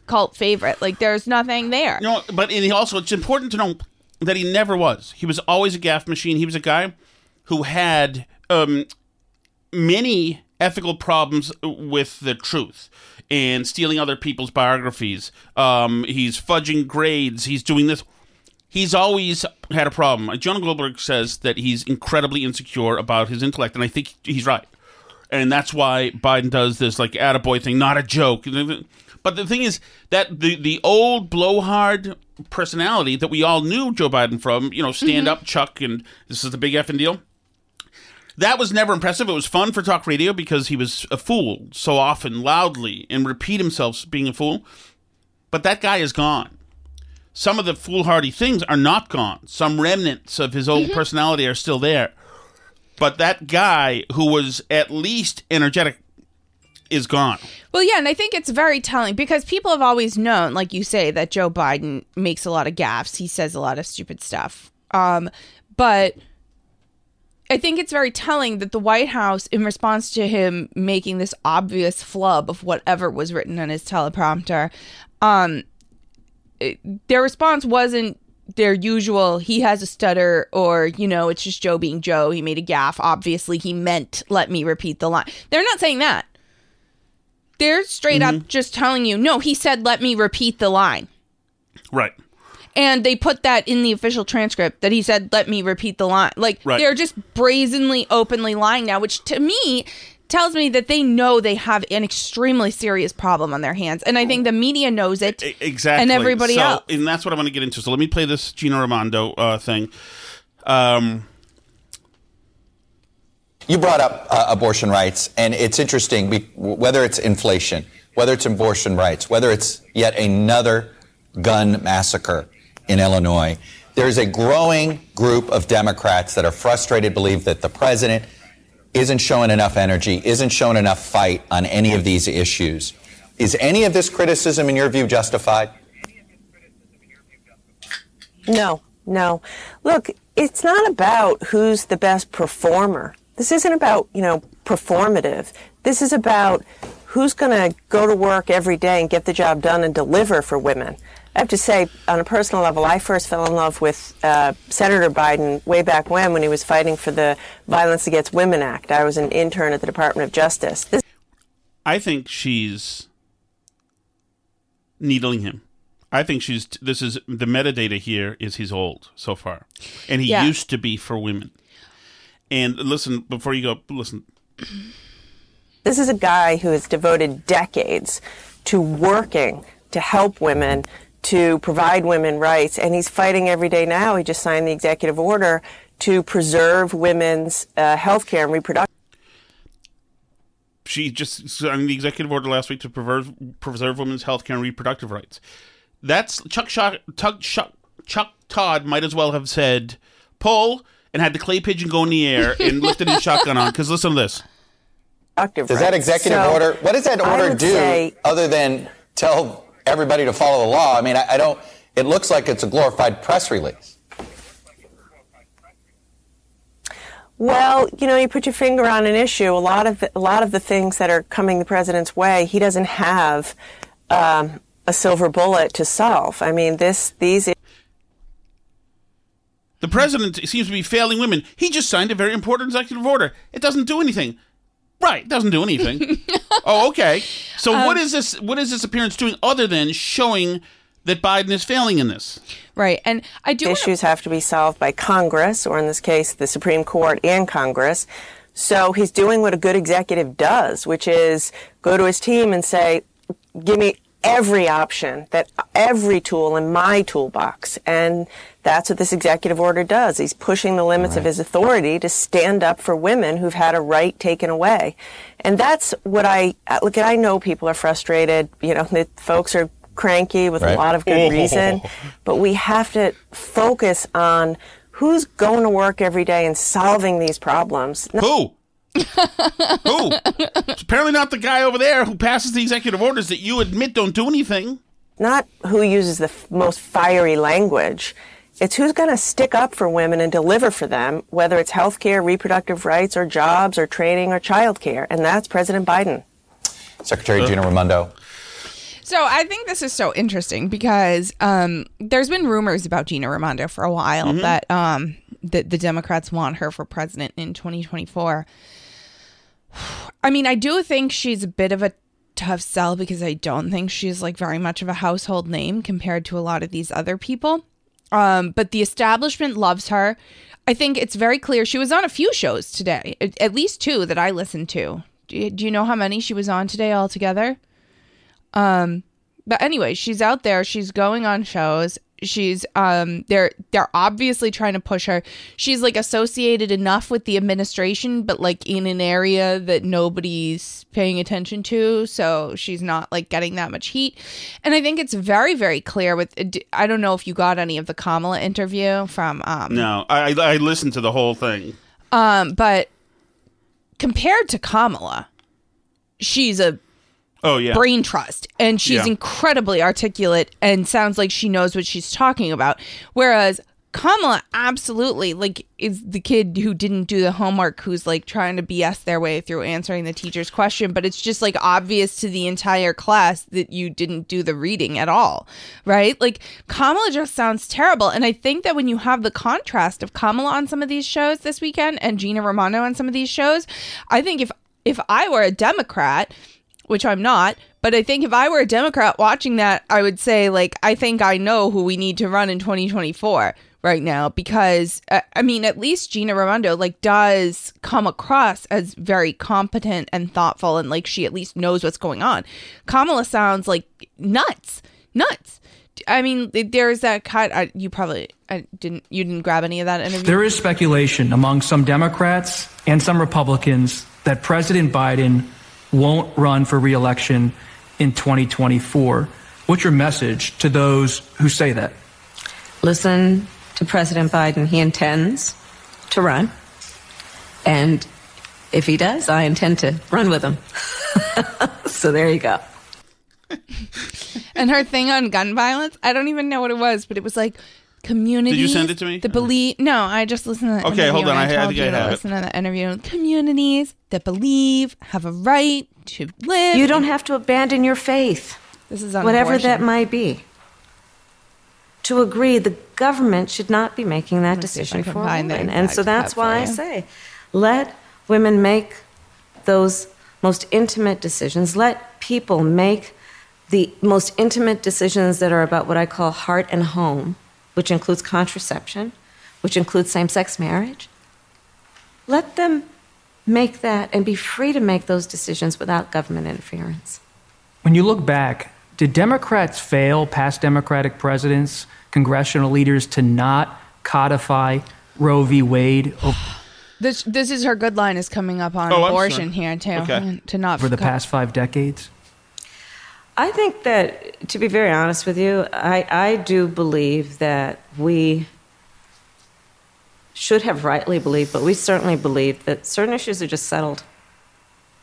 Speaker 2: cult favorite. Like there's nothing there.
Speaker 1: No, but and he also it's important to know that he never was. He was always a gaff machine. He was a guy who had um, many ethical problems with the truth and stealing other people's biographies. Um, he's fudging grades. He's doing this. He's always had a problem. Jonah Goldberg says that he's incredibly insecure about his intellect, and I think he's right. And that's why Biden does this like attaboy thing, not a joke. But the thing is that the the old blowhard personality that we all knew Joe Biden from, you know, stand mm-hmm. up Chuck and this is the big effing deal. That was never impressive. It was fun for talk radio because he was a fool so often, loudly, and repeat himself being a fool. But that guy is gone. Some of the foolhardy things are not gone. Some remnants of his old personality are still there. But that guy who was at least energetic is gone.
Speaker 2: Well, yeah, and I think it's very telling because people have always known, like you say, that Joe Biden makes a lot of gaffes. He says a lot of stupid stuff. Um, but I think it's very telling that the White House, in response to him making this obvious flub of whatever was written on his teleprompter, um, it- their response wasn't their usual he has a stutter or you know it's just joe being joe. He made a gaff obviously he meant let me repeat the line. They're not saying that. They're straight up mm-hmm. just telling you no he said let me repeat the line.
Speaker 1: Right.
Speaker 2: and they put that in the official transcript that he said let me repeat the line. Like
Speaker 1: Right.
Speaker 2: they're just brazenly openly lying now which to me tells me that they know they have an extremely serious problem on their hands. And I think the media knows it.
Speaker 1: Exactly.
Speaker 2: And everybody
Speaker 1: so,
Speaker 2: else.
Speaker 1: And that's what I want to get into. So let me play this Gina Raimondo uh, thing. Um,
Speaker 5: You brought up uh, abortion rights, and it's interesting be- whether it's inflation, whether it's abortion rights, whether it's yet another gun massacre in Illinois. There's a growing group of Democrats that are frustrated, believe that the president isn't showing enough energy, isn't showing enough fight on any of these issues. Is any of this criticism, in your view, justified?
Speaker 6: No, no. Look, it's not about who's the best performer. This isn't about, you know, performative. This is about who's going to go to work every day and get the job done and deliver for women. I have to say, on a personal level, I first fell in love with uh, Senator Biden way back when, when he was fighting for the Violence Against Women Act. I was an intern at the Department of Justice. This
Speaker 1: I think she's needling him. I think she's. This is the metadata here is he's old so far, and he
Speaker 2: Yeah.
Speaker 1: used to be for women. And listen, before you go, listen.
Speaker 6: This is a guy who has devoted decades to working to help women, to provide women rights, and he's fighting every day now. He just signed the executive order to preserve women's uh, health care and reproductive.
Speaker 1: She just signed the executive order last week to preserve preserve women's health care and reproductive rights. That's Chuck Shock, Chuck, Chuck, Chuck Todd might as well have said pull and had the clay pigeon go in the air and lifted his shotgun on. Because listen to this.
Speaker 5: Does that executive
Speaker 6: So,
Speaker 5: order, what does that order do
Speaker 6: say-
Speaker 5: other than tell everybody to follow the law? I mean, I, I don't, it looks like it's a glorified press release.
Speaker 6: Well, you know, you put your finger on an issue. A lot of the, a lot of the things that are coming the president's way, he doesn't have um, a silver bullet to solve. I mean, this these
Speaker 1: The president seems to be failing women. He just signed a very important executive order. It doesn't do anything. Right, doesn't do anything. oh, okay. So um, what is this what is this appearance doing other than showing that Biden is failing in this?
Speaker 2: Right. And I do wanna-
Speaker 6: issues have to be solved by Congress, or in this case, the Supreme Court and Congress. So he's doing what a good executive does, which is go to his team and say, give me every option, that every tool in my toolbox. And that's what this executive order does. He's pushing the limits of his authority to stand up for women who've had a right taken away. And that's what I uh, look at. I know people are frustrated. You know, the folks are cranky with
Speaker 5: Right.
Speaker 6: a lot of good reason, but we have to focus on who's going to work every day and solving these problems.
Speaker 1: Who? Who? It's apparently not the guy over there who passes the executive orders that you admit don't do anything.
Speaker 6: not who uses the f- most fiery language. It's who's going to stick up for women and deliver for them, whether it's health care, reproductive rights, or jobs, or training, or child care. And that's President Biden.
Speaker 5: Secretary Gina Raimondo.
Speaker 2: So I think this is so interesting because um, there's been rumors about Gina Raimondo for a while that um, that the Democrats want her for president in 2024. I mean, I do think she's a bit of a tough sell because I don't think she's like very much of a household name compared to a lot of these other people. Um, but the establishment loves her. I think it's very clear. She was on a few shows today, at- least two that I listened to. Do you, do you know how many she was on today altogether? Um, but anyway, she's out there. She's going on shows. She's um, they're they're obviously trying to push her. She's like associated enough with the administration, but like in an area that nobody's paying attention to, so she's not like getting that much heat. And I think it's very very clear with. I don't know if you got any of the Kamala interview from um,
Speaker 1: No, I I listened to the whole thing.
Speaker 2: um, but compared to Kamala, she's a
Speaker 1: Oh yeah.
Speaker 2: brain trust. And she's
Speaker 1: Yeah.
Speaker 2: incredibly articulate and sounds like she knows what she's talking about. Whereas Kamala absolutely like is the kid who didn't do the homework who's like trying to BS their way through answering the teacher's question. But it's just like obvious to the entire class that you didn't do the reading at all right? Like Kamala just sounds terrible. And I think that when you have the contrast of Kamala on some of these shows this weekend and Gina Raimondo on some of these shows I think if if I were a Democrat which I'm not. But I think if I were a Democrat watching that, I would say, like, I think I know who we need to run in 2024. right now because uh, I mean at least Gina Raimondo like does come across as very competent and thoughtful and like she at least knows what's going on. Kamala sounds like nuts, nuts. I mean, there's that cut. I, you probably I didn't. You didn't grab any of that interview.
Speaker 7: There is speculation among some Democrats and some Republicans that President Biden won't run for reelection in 2024. What's your message to those who say that?
Speaker 8: Listen to President Biden. He intends to run. And if he does, I intend to run with him. so there you go.
Speaker 2: and her thing on gun violence, I don't even know what it was, but it was like community.
Speaker 1: Did you send it to me?
Speaker 2: The believe. No, I just listened to that.
Speaker 1: Okay, hold on. I,
Speaker 2: I,
Speaker 1: I
Speaker 2: told
Speaker 1: think I
Speaker 2: you to
Speaker 1: have it.
Speaker 2: listen to that interview. Communities that believe have a right to live.
Speaker 8: You don't have to abandon your faith,
Speaker 2: This is on
Speaker 8: whatever
Speaker 2: abortion.
Speaker 8: that might be. To agree, the government should not be making that
Speaker 2: me see if I
Speaker 8: decision
Speaker 2: can
Speaker 8: for
Speaker 2: find the
Speaker 8: women. And so
Speaker 2: exact
Speaker 8: that's
Speaker 2: cut
Speaker 8: why I
Speaker 2: for you.
Speaker 8: say let women make those most intimate decisions. Let people make the most intimate decisions that are about what I call heart and home, which includes contraception, which includes same sex marriage. Let them make that and be free to make those decisions without government interference.
Speaker 7: When you look back, did Democrats fail, past Democratic presidents, congressional leaders, to not codify Roe v. Wade over
Speaker 2: This this is her good line is coming up on
Speaker 1: Oh,
Speaker 2: abortion here too.
Speaker 1: Okay.
Speaker 2: To not for
Speaker 7: the
Speaker 2: co-
Speaker 7: past five decades?
Speaker 8: I think that, to be very honest with you, I, I do believe that we should have rightly believed, but we certainly believe that certain issues are just settled.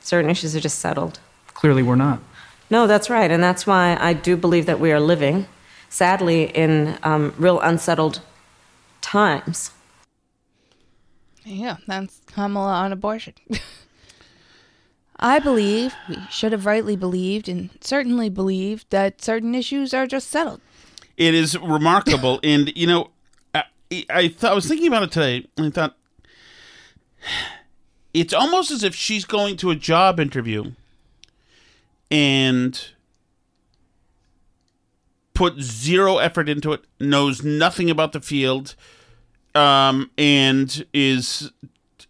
Speaker 8: Certain issues are just settled.
Speaker 7: Clearly, we're not.
Speaker 8: No, that's right. And that's why I do believe that we are living, sadly, in um, real unsettled times.
Speaker 2: Yeah, that's Kamala on abortion. I believe we should have rightly believed and certainly believed that certain issues are just settled.
Speaker 1: It is remarkable, and you know, I, I thought I was thinking about it today, and I thought it's almost as if she's going to a job interview and put zero effort into it, knows nothing about the field, um, and is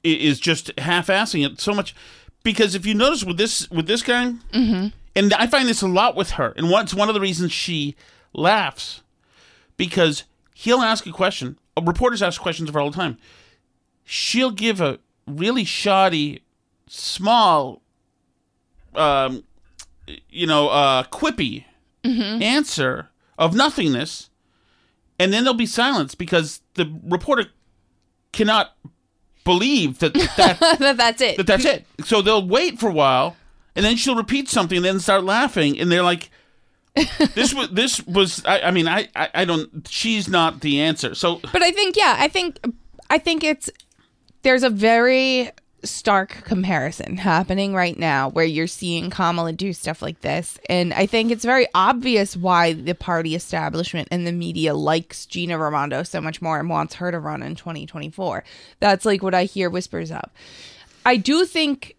Speaker 1: is just half-assing it so much. Because if you notice with this with this guy, and I find this a lot with her, and what's one of the reasons she laughs because he'll ask a question. uh, Reporters ask questions of her all the time. She'll give a really shoddy, small, um, you know, uh, quippy answer of nothingness, and then there'll be silence because the reporter cannot believe that that
Speaker 2: that that's it.
Speaker 1: that that's it. So they'll wait for a while, and then she'll repeat something, and then start laughing, and they're like, "This was this was." I, I mean, I, I I don't. She's not the answer. So
Speaker 2: But I think yeah, I think I think it's there's a very stark comparison happening right now where you're seeing Kamala do stuff like this and I think it's very obvious why the party establishment and the media likes Gina Raimondo so much more and wants her to run in 2024. That's like what I hear whispers of. I do think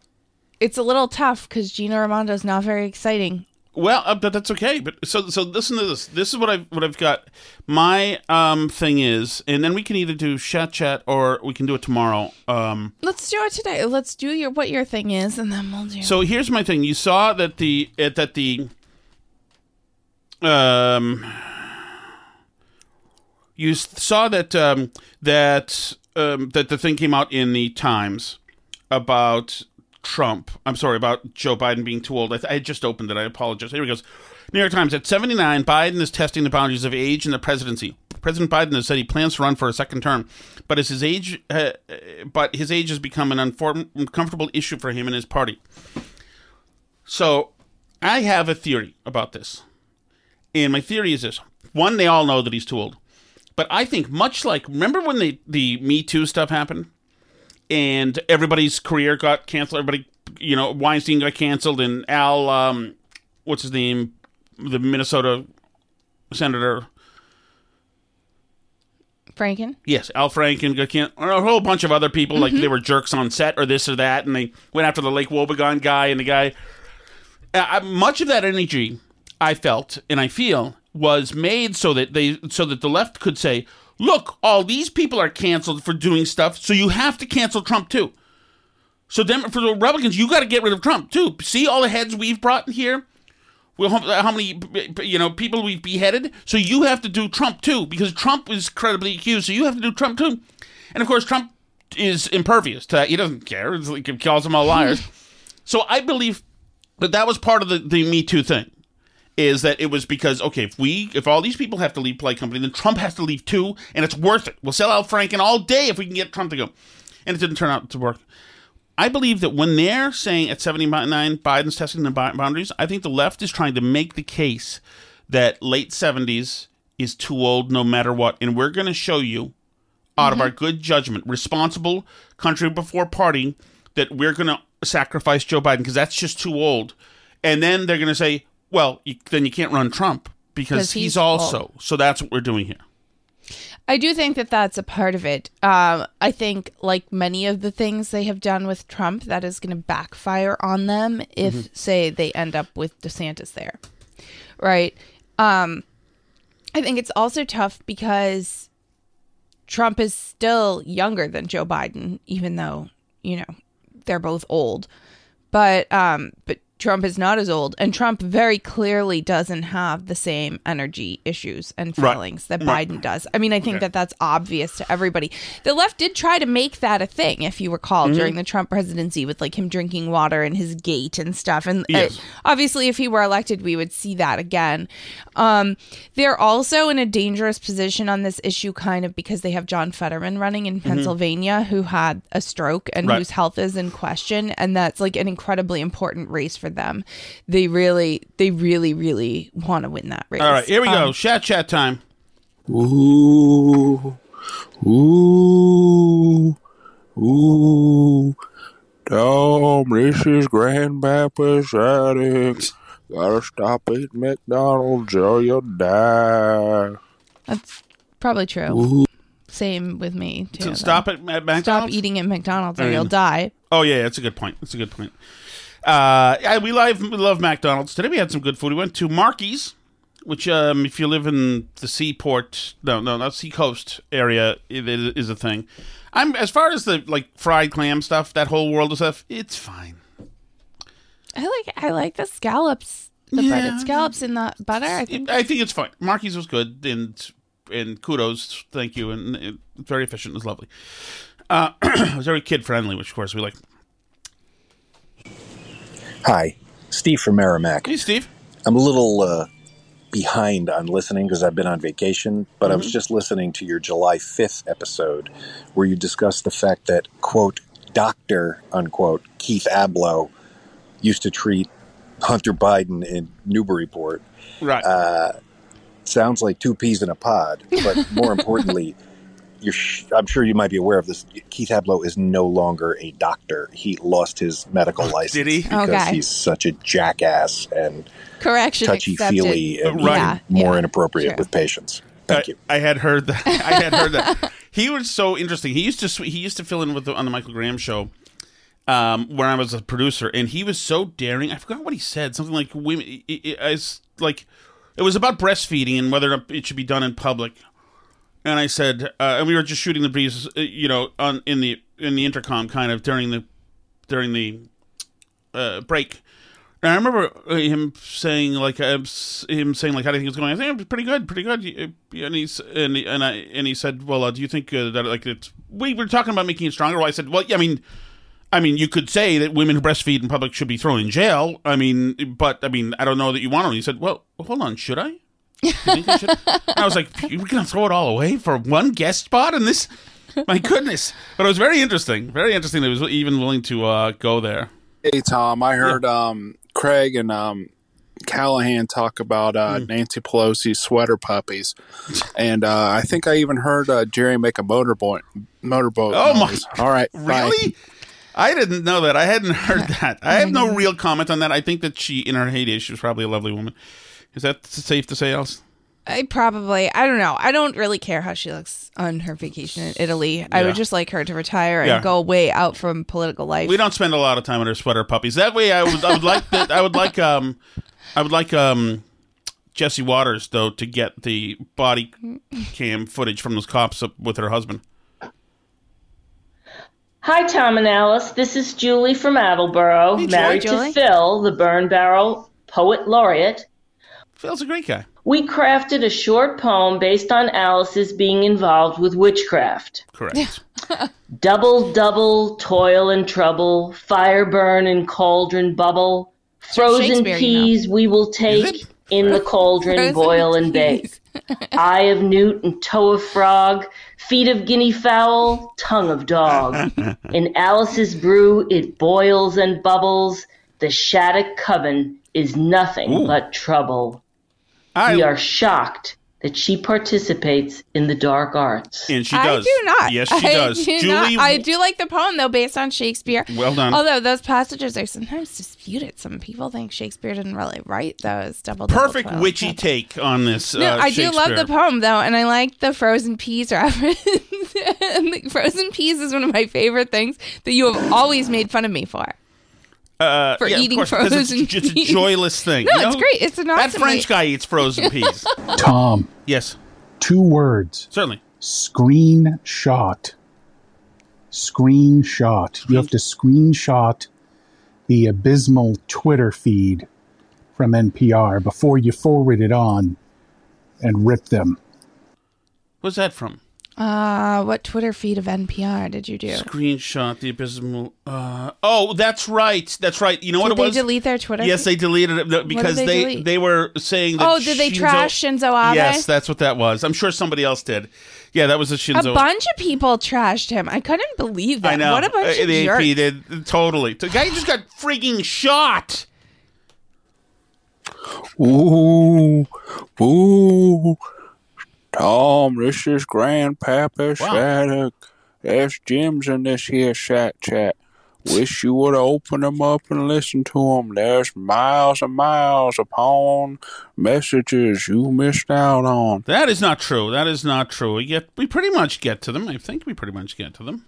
Speaker 2: it's a little tough cuz Gina Raimondo is not very exciting.
Speaker 1: Well, uh, but that's okay. But so so listen to this. This is what I've what I've got. My um thing is, and then we can either do chat chat or we can do it tomorrow. Um.
Speaker 2: Let's do it today. Let's do your what your thing is and then we'll do
Speaker 1: So here's my thing. You saw that the uh, that the um you saw that um that um that the thing came out in the Times about Trump. I'm sorry about Joe Biden being too old. I, th- I just opened it. I apologize. Here he goes. New York Times at 79, Biden is testing the boundaries of age in the presidency. President Biden has said he plans to run for a second term, but as his age, uh, uh, but his age has become an uncomfortable issue for him and his party. So, I have a theory about this, and my theory is this: one, they all know that he's too old, but I think much like remember when the the Me Too stuff happened, and everybody's career got canceled. Everybody, you know, Weinstein got canceled, and Al, um, what's his name, the Minnesota senator.
Speaker 2: Franken.
Speaker 1: Yes, Al Franken got or a whole bunch of other people like they were jerks on set or this or that, and they went after the Lake Wobegon guy and the guy. Uh, much of that energy I felt and I feel was made so that they so that the left could say, look, all these people are canceled for doing stuff, so you have to cancel Trump too. So then for the Republicans, you got to get rid of Trump too. See all the heads we've brought here. Well, how how many you know people we've beheaded? So you have to do Trump too because Trump is credibly accused. So you have to do Trump too, and of course Trump is impervious to that. He doesn't care. It's like he calls them all liars. so I believe that that was part of the, the Me Too thing. Is that it was because okay if we if all these people have to leave play company then Trump has to leave too and it's worth it we'll sell out Franken all day if we can get Trump to go and it didn't turn out to work I believe that when they're saying at 79 Biden's testing the boundaries, I think the left is trying to make the case that late 70s is too old no matter what. And we're going to show you, out of mm-hmm. our good judgment, responsible country before party, that we're going to sacrifice Joe Biden because that's just too old. And then they're going to say, well, you, then you can't run Trump because he's,
Speaker 2: he's
Speaker 1: also.
Speaker 2: old.
Speaker 1: So that's what we're doing here.
Speaker 2: I do think that that's a part of it. Um, I think, like many of the things they have done with Trump, that is going to backfire on them if,
Speaker 1: Mm-hmm.
Speaker 2: say, they end up with DeSantis there, right? Um, I think it's also tough because Trump is still younger than Joe Biden, even though you know they're both old. But um, but Trump is not as old, and Trump very clearly doesn't have the same energy issues and
Speaker 1: Right.
Speaker 2: feelings that
Speaker 1: Right.
Speaker 2: Biden does. I mean, I think
Speaker 1: Okay.
Speaker 2: that that's obvious to everybody. The left did try to make that a thing, if you recall,
Speaker 1: Mm-hmm.
Speaker 2: during the Trump presidency with like him drinking water in his gate and stuff. And uh, obviously, if he were elected, we would see that again. Um, they're also in a dangerous position on this issue, kind of because they have John Fetterman running in Pennsylvania, who had a stroke and
Speaker 1: Mm-hmm. Right.
Speaker 2: whose health is in question, and that's like an incredibly important race for them. They really, they really, really want to win that race.
Speaker 1: All right, here we go.
Speaker 2: Um,
Speaker 1: Chat chat time.
Speaker 9: Ooh, ooh, ooh. Tom, this is Grand Papa's attic. Gotta stop eating McDonald's or you'll die.
Speaker 2: that's probably true. Same with me too.
Speaker 1: So stop at, at McDonald's.
Speaker 2: Stop eating at McDonald's or
Speaker 1: I mean-
Speaker 2: you'll die.
Speaker 1: Oh yeah, that's a good point. That's a good point. Uh, yeah, we love we love McDonald's. Today we had some good food. We went to Marky's, which um, if you live in the seaport, no, no, not seacoast area, it, it is a thing. I'm as far as the like fried clam stuff, that whole world of stuff. It's fine.
Speaker 2: I like I like the scallops, the
Speaker 1: Yeah.
Speaker 2: breaded scallops in the butter. I think
Speaker 1: I think it's fine. Marky's was good, and and kudos, thank you, and it, very efficient. It was lovely. Uh, it was very kid friendly, which of course we like.
Speaker 10: Hi, Steve from Merrimack.
Speaker 1: Hey, Steve.
Speaker 10: I'm a little uh, behind on listening because I've been on vacation, but I was just listening to your July 5th episode where you discussed the fact that, quote, Dr. unquote, Keith Ablow used to treat Hunter Biden in Newburyport.
Speaker 1: Right.
Speaker 10: Uh, sounds like two peas in a pod, but more importantly, I'm sure you might be aware of this. Keith Ablow is no longer a doctor. He lost his medical license
Speaker 1: Did he?
Speaker 10: because
Speaker 2: Okay.
Speaker 10: he's such a jackass and
Speaker 2: correction
Speaker 10: touchy
Speaker 2: accepted.
Speaker 10: feely and
Speaker 1: Right.
Speaker 2: Yeah,
Speaker 10: more
Speaker 2: yeah,
Speaker 10: inappropriate
Speaker 2: true.
Speaker 10: with patients. Thank
Speaker 1: I,
Speaker 10: you.
Speaker 1: I had heard that. I had heard that. He was so interesting. He used to he used to fill in with the, on the Michael Graham show, um, where I was a producer, and he was so daring. I forgot what he said. Something like women. It, it, it's like it was about breastfeeding and whether it should be done in public. And I said, uh, and we were just shooting the breeze, uh, you know, on in the in the intercom, kind of during the during the uh, break. And I remember uh, him saying like uh, him saying like how do you think it's going? I think it's pretty good, pretty good. Uh, And he's and he- and I and he said, well, uh, do you think that like it's we were talking about making it stronger? Well, I said, well, yeah, I mean. I mean, you could say that women who breastfeed in public should be thrown in jail. I mean, but I mean, I don't know that you want to. He said, "Well, hold on, should I?" You think I, was like, "You're gonna throw it all away for one guest spot in this?" My goodness! But it was very interesting. Very interesting. That he was even willing to uh, go there.
Speaker 9: Hey Tom, I heard um, Craig and um, Callahan talk about uh,
Speaker 1: Hmm.
Speaker 9: Nancy Pelosi's sweater puppies, and uh, I think I even heard uh, Jerry make a motorboat motorboat.
Speaker 1: Oh, my-
Speaker 9: noise. All right, bye.
Speaker 1: Really? I didn't know that. I hadn't heard that. I have no real comment on that. I think that she, in her heyday, she was probably a lovely woman. Is that safe to say, Alice?
Speaker 2: I probably I don't know. I don't really care how she looks on her vacation in Italy. I would just like her to retire and
Speaker 1: Yeah.
Speaker 2: go way out from political life.
Speaker 1: We don't spend a lot of time on her sweater puppies. That way, I would, I would like that. I would like, um, I would like, um, Jesse Watters though to get the body cam footage from those cops up with her husband.
Speaker 11: Hi, Tom and Alice. This is Julie from Attleboro,
Speaker 1: Hey,
Speaker 11: married
Speaker 1: Julie.
Speaker 11: to Phil, the Burn Barrel Poet Laureate.
Speaker 1: Phil's a great guy.
Speaker 11: We crafted a short poem based on Alice's being involved with witchcraft.
Speaker 1: Correct.
Speaker 11: Double, double, toil and trouble, fire burn and cauldron bubble. Frozen
Speaker 2: Shakespeare, you know.
Speaker 11: peas we will take in the cauldron,
Speaker 2: Frozen
Speaker 11: boil and bake. Eye of newt and toe of frog, feet of guinea fowl, tongue of dog. In Alice's brew it boils and bubbles. The Shattuck coven is nothing but trouble. We are shocked that she participates in the dark arts.
Speaker 1: And she does.
Speaker 2: I
Speaker 1: does.
Speaker 2: do not.
Speaker 1: Yes, she
Speaker 2: I
Speaker 1: does.
Speaker 2: do
Speaker 1: Julie,
Speaker 2: not. I do like the poem though, based on Shakespeare.
Speaker 1: Well done.
Speaker 2: Although those passages are sometimes disputed. Some people think Shakespeare didn't really write those double. double
Speaker 1: perfect
Speaker 2: twelve.
Speaker 1: witchy take on this.
Speaker 2: No,
Speaker 1: uh,
Speaker 2: I do love the poem though, and I like the frozen peas reference. and the frozen peas is one of my favorite things that you have always made fun of me for.
Speaker 1: Uh,
Speaker 2: for
Speaker 1: yeah, of
Speaker 2: eating
Speaker 1: course,
Speaker 2: frozen
Speaker 1: It's, it's a joyless thing.
Speaker 2: No,
Speaker 1: You
Speaker 2: it's great. It's an awesome.
Speaker 1: That French
Speaker 2: way-
Speaker 1: guy eats frozen peas.
Speaker 9: Tom,
Speaker 1: yes,
Speaker 9: two words.
Speaker 1: certainly.
Speaker 9: Screenshot. Screenshot. You have to screenshot the abysmal Twitter feed from NPR before you forward it on and rip them.
Speaker 1: What's that from?
Speaker 2: Uh, what Twitter feed of NPR did you do?
Speaker 1: Screenshot the abysmal. Uh, oh, that's right. That's right. You know what
Speaker 2: Did
Speaker 1: it
Speaker 2: they
Speaker 1: was?
Speaker 2: delete their Twitter
Speaker 1: Yes,
Speaker 2: feed?
Speaker 1: they deleted it because
Speaker 2: they
Speaker 1: they they were saying that.
Speaker 2: Oh, did they trash Shinzo Abe?
Speaker 1: Yes, that's what that was. I'm sure somebody else did. Yeah, that was a Shinzo.
Speaker 2: A bunch of people trashed him. I couldn't believe that.
Speaker 1: I know.
Speaker 2: What a bunch
Speaker 1: Uh,
Speaker 2: of
Speaker 1: the
Speaker 2: jerks.
Speaker 1: Did totally. The guy just got freaking shot.
Speaker 9: Ooh, ooh. Tom, this is Grandpapa Shattuck. That's Jim's in this here chat chat. Wish you would have opened them up and listened to them. There's miles and miles upon messages you missed out on.
Speaker 1: That is not true. That is not true. We get we pretty much get to them. I think we pretty much get to them.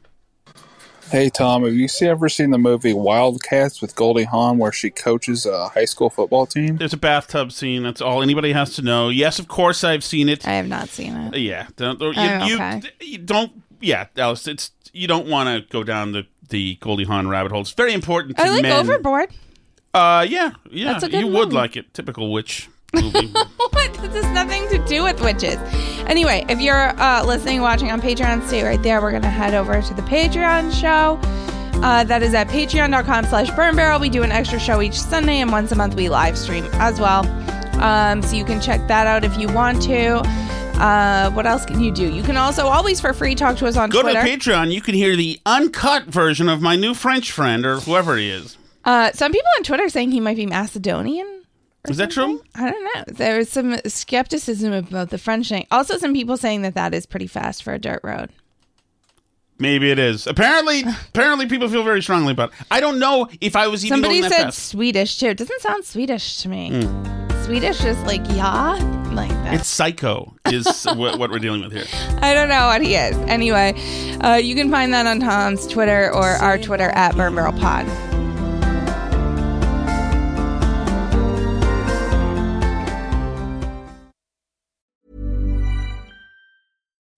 Speaker 9: Hey Tom, have you ever seen the movie Wildcats with Goldie Hawn where she coaches a high school football team?
Speaker 1: There's a bathtub scene. That's all anybody has to know. Yes, of course I've seen it.
Speaker 2: I have not seen it.
Speaker 1: Yeah, don't, you,
Speaker 2: Oh,
Speaker 1: you-
Speaker 2: okay.
Speaker 1: you don't. Yeah, Alice, it's you don't want to go down the the Goldie Hawn rabbit hole. It's very important to
Speaker 2: I like
Speaker 1: men.
Speaker 2: Overboard.
Speaker 1: Uh, yeah, yeah,
Speaker 2: That's a good
Speaker 1: you would like it. Typical witch movie.
Speaker 2: This has nothing to do with witches. Anyway, if you're uh, listening, watching on Patreon, stay right there. We're going to head over to the Patreon show. Uh, that is at patreon.com slash burn barrel. We do an extra show each Sunday, and once a month we live stream as well. Um, so you can check that out if you want to. Uh, what else can you do? You can also always for free talk to us on Twitter.
Speaker 1: Go
Speaker 2: Twitter.
Speaker 1: to Patreon. You can hear the uncut version of my new French friend or whoever he is.
Speaker 2: Uh, some people on Twitter saying he might be Macedonian.
Speaker 1: Is that true?
Speaker 2: I don't know. There is some skepticism about the French thing. Also, some people saying that that is pretty fast for a dirt road.
Speaker 1: Maybe it is. Apparently, apparently people feel very strongly about. it. I don't know if I was even
Speaker 2: Somebody said
Speaker 1: fast.
Speaker 2: Swedish too. It doesn't sound Swedish to me.
Speaker 1: Mm.
Speaker 2: Swedish is like yeah, like that.
Speaker 1: It's psycho is what, what we're dealing with here.
Speaker 2: I don't know what he is. Anyway, uh, you can find that on Tom's Twitter or our Twitter at Burn Pod.